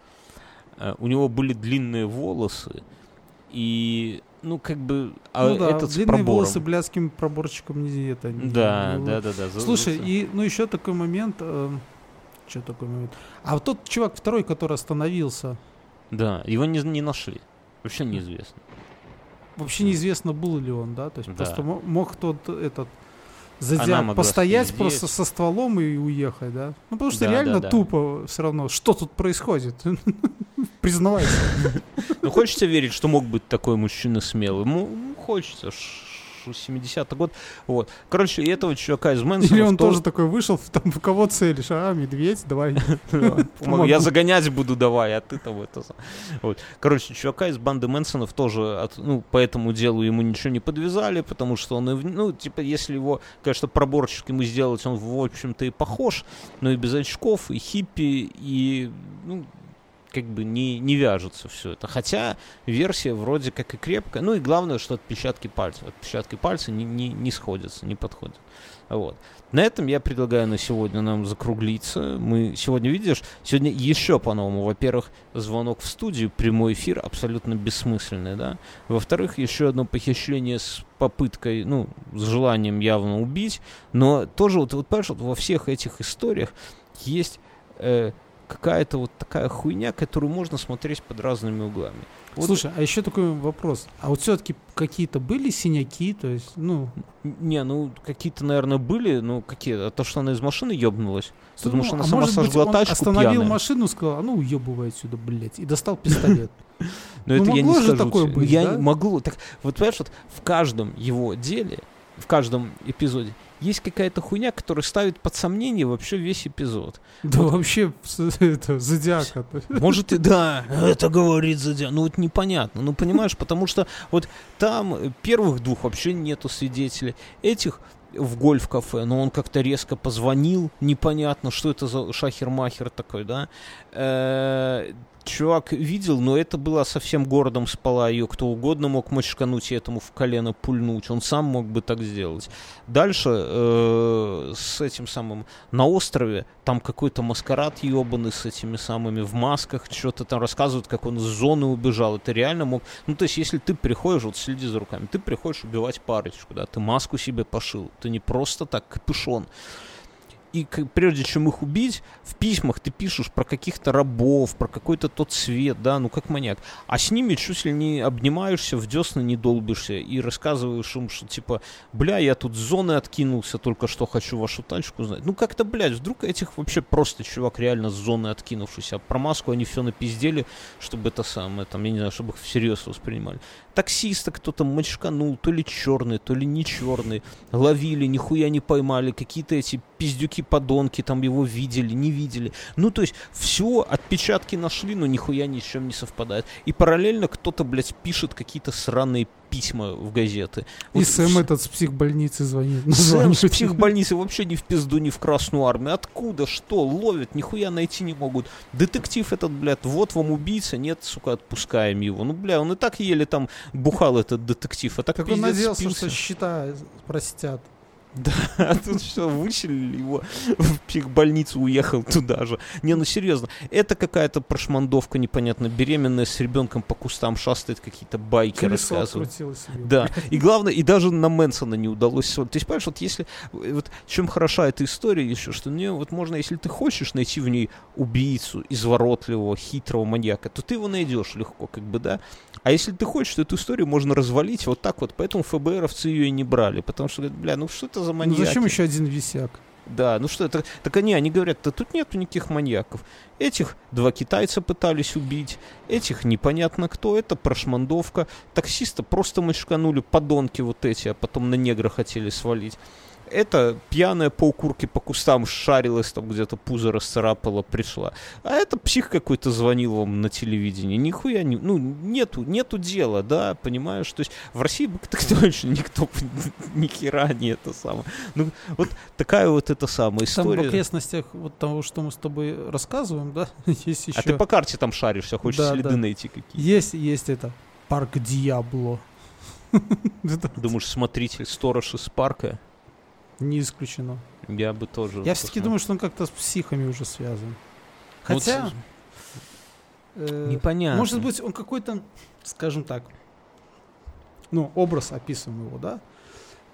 э, у него были длинные волосы, и, ну, как бы, а Ну да, этот с длинные пробором. волосы блядским проборчиком не это. не- Да, не- да, да, да. за- Слушай, и ну еще такой момент. Что такой момент? А вот тот чувак второй, который остановился, Да, его не, не нашли. Вообще неизвестно. вообще неизвестно, был ли он, да? То есть Да. просто мо- мог тот этот могла постоять спиздеть. просто со стволом и уехать, да? Ну потому что Да, реально да, да. тупо все равно, что тут происходит? Признавайся. Ну, хочется верить, что мог быть такой мужчина смелый. Ну, хочется. Ш- 70-й год. Вот. Короче, и этого чувака из Мэнсона... Или он тоже такой вышел, там, в кого целишь? А, медведь, давай. Я загонять буду, давай, а ты там это... Короче, чувака из банды Мэнсонов тоже, ну, по этому делу ему ничего не подвязали, потому что он, ну, типа, если его, конечно, проборчик ему сделать, он, в общем-то, и похож, но и без очков, и хиппи, и, ну, как бы не, не вяжется все это. Хотя версия вроде как и крепкая. Ну и главное, что отпечатки пальцев. Отпечатки пальцев не, не, не сходятся, не подходят. Вот. На этом я предлагаю на сегодня нам закруглиться. Мы сегодня, видишь, сегодня еще по-новому. Во-первых, звонок в студию, прямой эфир, абсолютно бессмысленный, да. Во-вторых, еще одно похищение с попыткой, ну, с желанием явно убить. Но тоже, вот, вот понимаешь, вот во всех этих историях есть э, какая-то вот такая хуйня, которую можно смотреть под разными углами. Вот- Слушай, а еще такой вопрос. А вот все-таки какие-то были синяки, то есть, ну... Не, ну какие-то, наверное, были, ну какие? А то, что она из машины ёбнулась. Потому ну, что она а сама может быть, сожгла он тачку остановил пьяная. машину, сказал, а ну уебывай отсюда, блядь, и достал пистолет. Но Ну, это я не скажу. такое быть, я могу. Так, вот понимаешь, вот в каждом его деле, в каждом эпизоде есть какая-то хуйня, которая ставит под сомнение вообще весь эпизод. Да вообще, с- это, зодиака. Может и да, это говорит Зодиак. Ну вот непонятно, ну понимаешь, потому что вот там первых двух вообще нету свидетелей. Этих в гольф-кафе, но он как-то резко позвонил, непонятно, что это за шахер-махер такой, да. Э, Чувак видел, но это было совсем городом спала ее. Кто угодно мог мочкануть и этому в колено пульнуть. Он сам мог бы так сделать. Дальше э, с этим самым на острове там какой-то маскарад ебаный с этими самыми в масках, что-то там рассказывают, как он из зоны убежал. Это реально мог... Ну, то есть, если ты приходишь, вот следи за руками, ты приходишь убивать парочку, да, ты маску себе пошил, ты не просто так капюшон. И прежде чем их убить, в письмах ты пишешь про каких-то рабов, про какой-то тот свет, да, ну как маньяк. А с ними чуть ли не обнимаешься, в десны не долбишься и рассказываешь им, что типа, бля, я тут с зоны откинулся, только что хочу вашу тачку знать. Ну как-то, блядь, вдруг этих вообще просто чувак реально с зоны откинувшийся. А про маску они все напиздели, чтобы это самое, там, я не знаю, чтобы их всерьез воспринимали. Таксиста кто-то мочканул, то ли черный, то ли не черный. Ловили, нихуя не поймали. Какие-то эти пиздюки-подонки там его видели, не видели. Ну, то есть, все, отпечатки нашли, но нихуя ни с чем не совпадает. И параллельно кто-то, блядь, пишет какие-то сраные письма в газеты. И Вот Сэм этот с психбольницы звонит. Сэм с психбольницы вообще ни в пизду, ни в Красную Армию. Откуда? Что? Ловят? Нихуя найти не могут. Детектив этот, блядь, вот вам убийца, нет, сука, отпускаем его. Ну, бля, он и так еле там бухал этот детектив, а так Так он надеялся, спился. что счета простят. А тут все, выселили его в психбольницу, уехал туда же. Не, ну серьезно, это какая-то прошмандовка непонятно, беременная с ребенком по кустам шастает, какие-то байки Колесо себе. Да, и главное, и даже на Мэнсона не удалось. То есть, понимаешь, вот если, вот чем хороша эта история еще, что мне вот можно, если ты хочешь найти в ней убийцу, изворотливого, хитрого маньяка, то ты его найдешь легко, как бы, да. А если ты хочешь, то эту историю можно развалить вот так вот, поэтому ФБРовцы ее и не брали, потому что, говорят, бля, ну что это за Ну маньяки? зачем еще один висяк? Да, ну что это? Так они, они говорят, да тут нету никаких маньяков. Этих два китайца пытались убить, этих непонятно кто, это прошмандовка. Таксиста просто мочканули, подонки вот эти, а потом на негра хотели свалить. Это пьяная по укурке по кустам шарилась, там где-то пузо расцарапала, пришла. А это псих какой-то звонил вам на телевидении. Нихуя не... Ну, нету, нету дела, да, понимаешь? То есть в России бы так точно никто ни хера не это самое. Ну, вот такая вот эта самая Там в история. окрестностях вот того, что мы с тобой рассказываем, да, есть еще... А ты по карте там шаришься, хочешь Да, следы да. найти какие Есть, есть это. Парк Диабло. Думаешь, смотритель, сторож из парка? Не исключено. Я бы тоже... Я все-таки думаю, что он как-то с психами уже связан. Вот Хотя... с- э, Непонятно. Может быть, он какой-то, скажем так, ну, образ описываем его, да?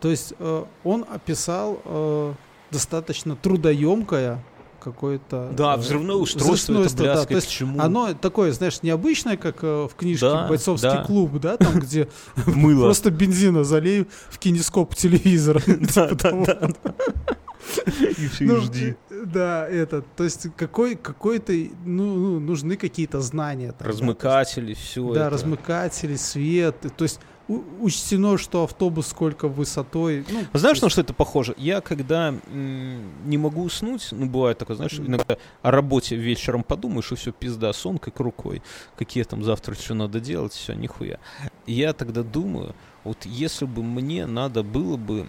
То есть э, он описал э, достаточно трудоемкое какое-то... Да, э, взрывное устройство, это устройство, да. То есть к чему? Оно такое, знаешь, необычное, как э, в книжке Да, «Бойцовский да. клуб», да, там, где Мыло. просто бензина залей в кинескоп телевизора. Да, Типа да, да. И Ну, жди. Да, это, то есть какой, какой-то, ну, ну, нужны какие-то знания. Размыкатели, все Да, размыкатели, свет. То есть учтено, что автобус сколько высотой. Ну, Знаешь, то на что это похоже? Я когда не могу уснуть, ну, бывает такое, знаешь, иногда о работе вечером подумаешь, и все, пизда, сон как рукой. Какие там завтра что надо делать, все, нихуя. Я тогда думаю, вот если бы мне надо было бы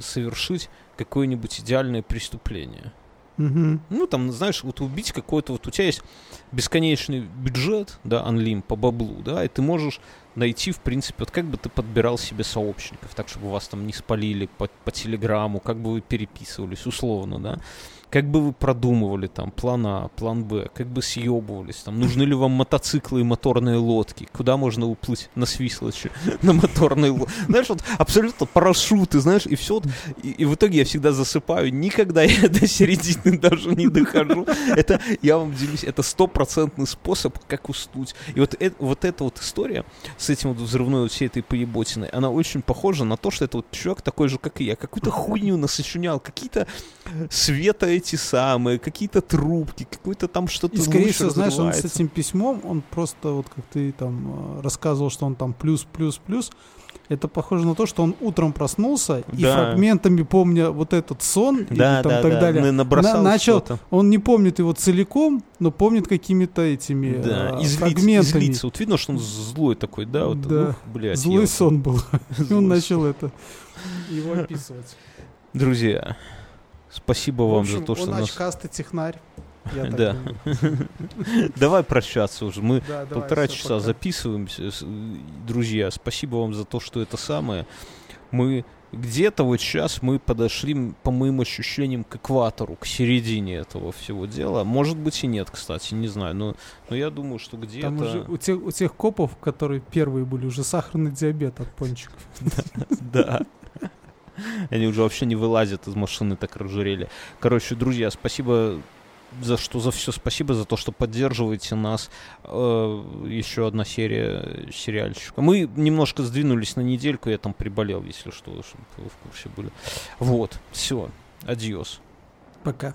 совершить какое-нибудь идеальное преступление, Мгм. ну, там, знаешь, вот убить какой-то, вот у тебя есть бесконечный бюджет, да, анлим по баблу, да, и ты можешь найти, в принципе, вот как бы ты подбирал себе сообщников, так, чтобы вас там не спалили по, по телеграмму, как бы вы переписывались, условно, да, как бы вы продумывали там план А, план Б, как бы съебывались, там, нужны ли вам мотоциклы и моторные лодки, куда можно уплыть на свислочи, на моторной лодке, знаешь, вот абсолютно парашюты, знаешь, и все, и, и в итоге я всегда засыпаю, никогда я до середины даже не дохожу, это, я вам делюсь, это стопроцентный способ, как уснуть, и вот, э- вот эта вот история с этим вот взрывной вот всей этой поеботиной, она очень похожа на то, что это вот чувак такой же, как и я, какую-то хуйню насочинял, какие-то света эти самые, какие-то трубки, какой-то там что-то И, скорее всего, знаешь, он с этим письмом, он просто, вот как ты там э, рассказывал, что он там плюс, плюс, плюс, это похоже на то, что он утром проснулся и Да. фрагментами, помня вот этот сон да, и там да, так да, далее, на- начал что-то. он не помнит его целиком, но помнит какими-то этими Да, э, из лиц, фрагментами. из лиц. Вот видно, что он злой такой, да, вот, Да. ух, блядь, Злой сон был. И он сон. начал это его описывать. Друзья, спасибо вам общем, за то, что он нас... очкастый технарь. Да. Давай прощаться уже. Мы Да, полтора часа пока. записываемся. Друзья, спасибо вам за то, что это самое. Мы где-то вот сейчас мы подошли, по моим ощущениям, к экватору, к середине этого всего дела. Может быть и нет, кстати, не знаю. Но, но я думаю, что где-то... Там уже у тех, у тех копов, которые первые были, уже сахарный диабет от пончиков. Да. Они уже вообще не вылазят из машины, так разжирели. Короче, друзья, спасибо за что за все спасибо, за то, что поддерживаете нас. Э, еще одна серия сериальчика. Мы немножко сдвинулись на недельку, я там приболел, если что, чтобы вы в курсе были. Вот, все, адьос. Пока.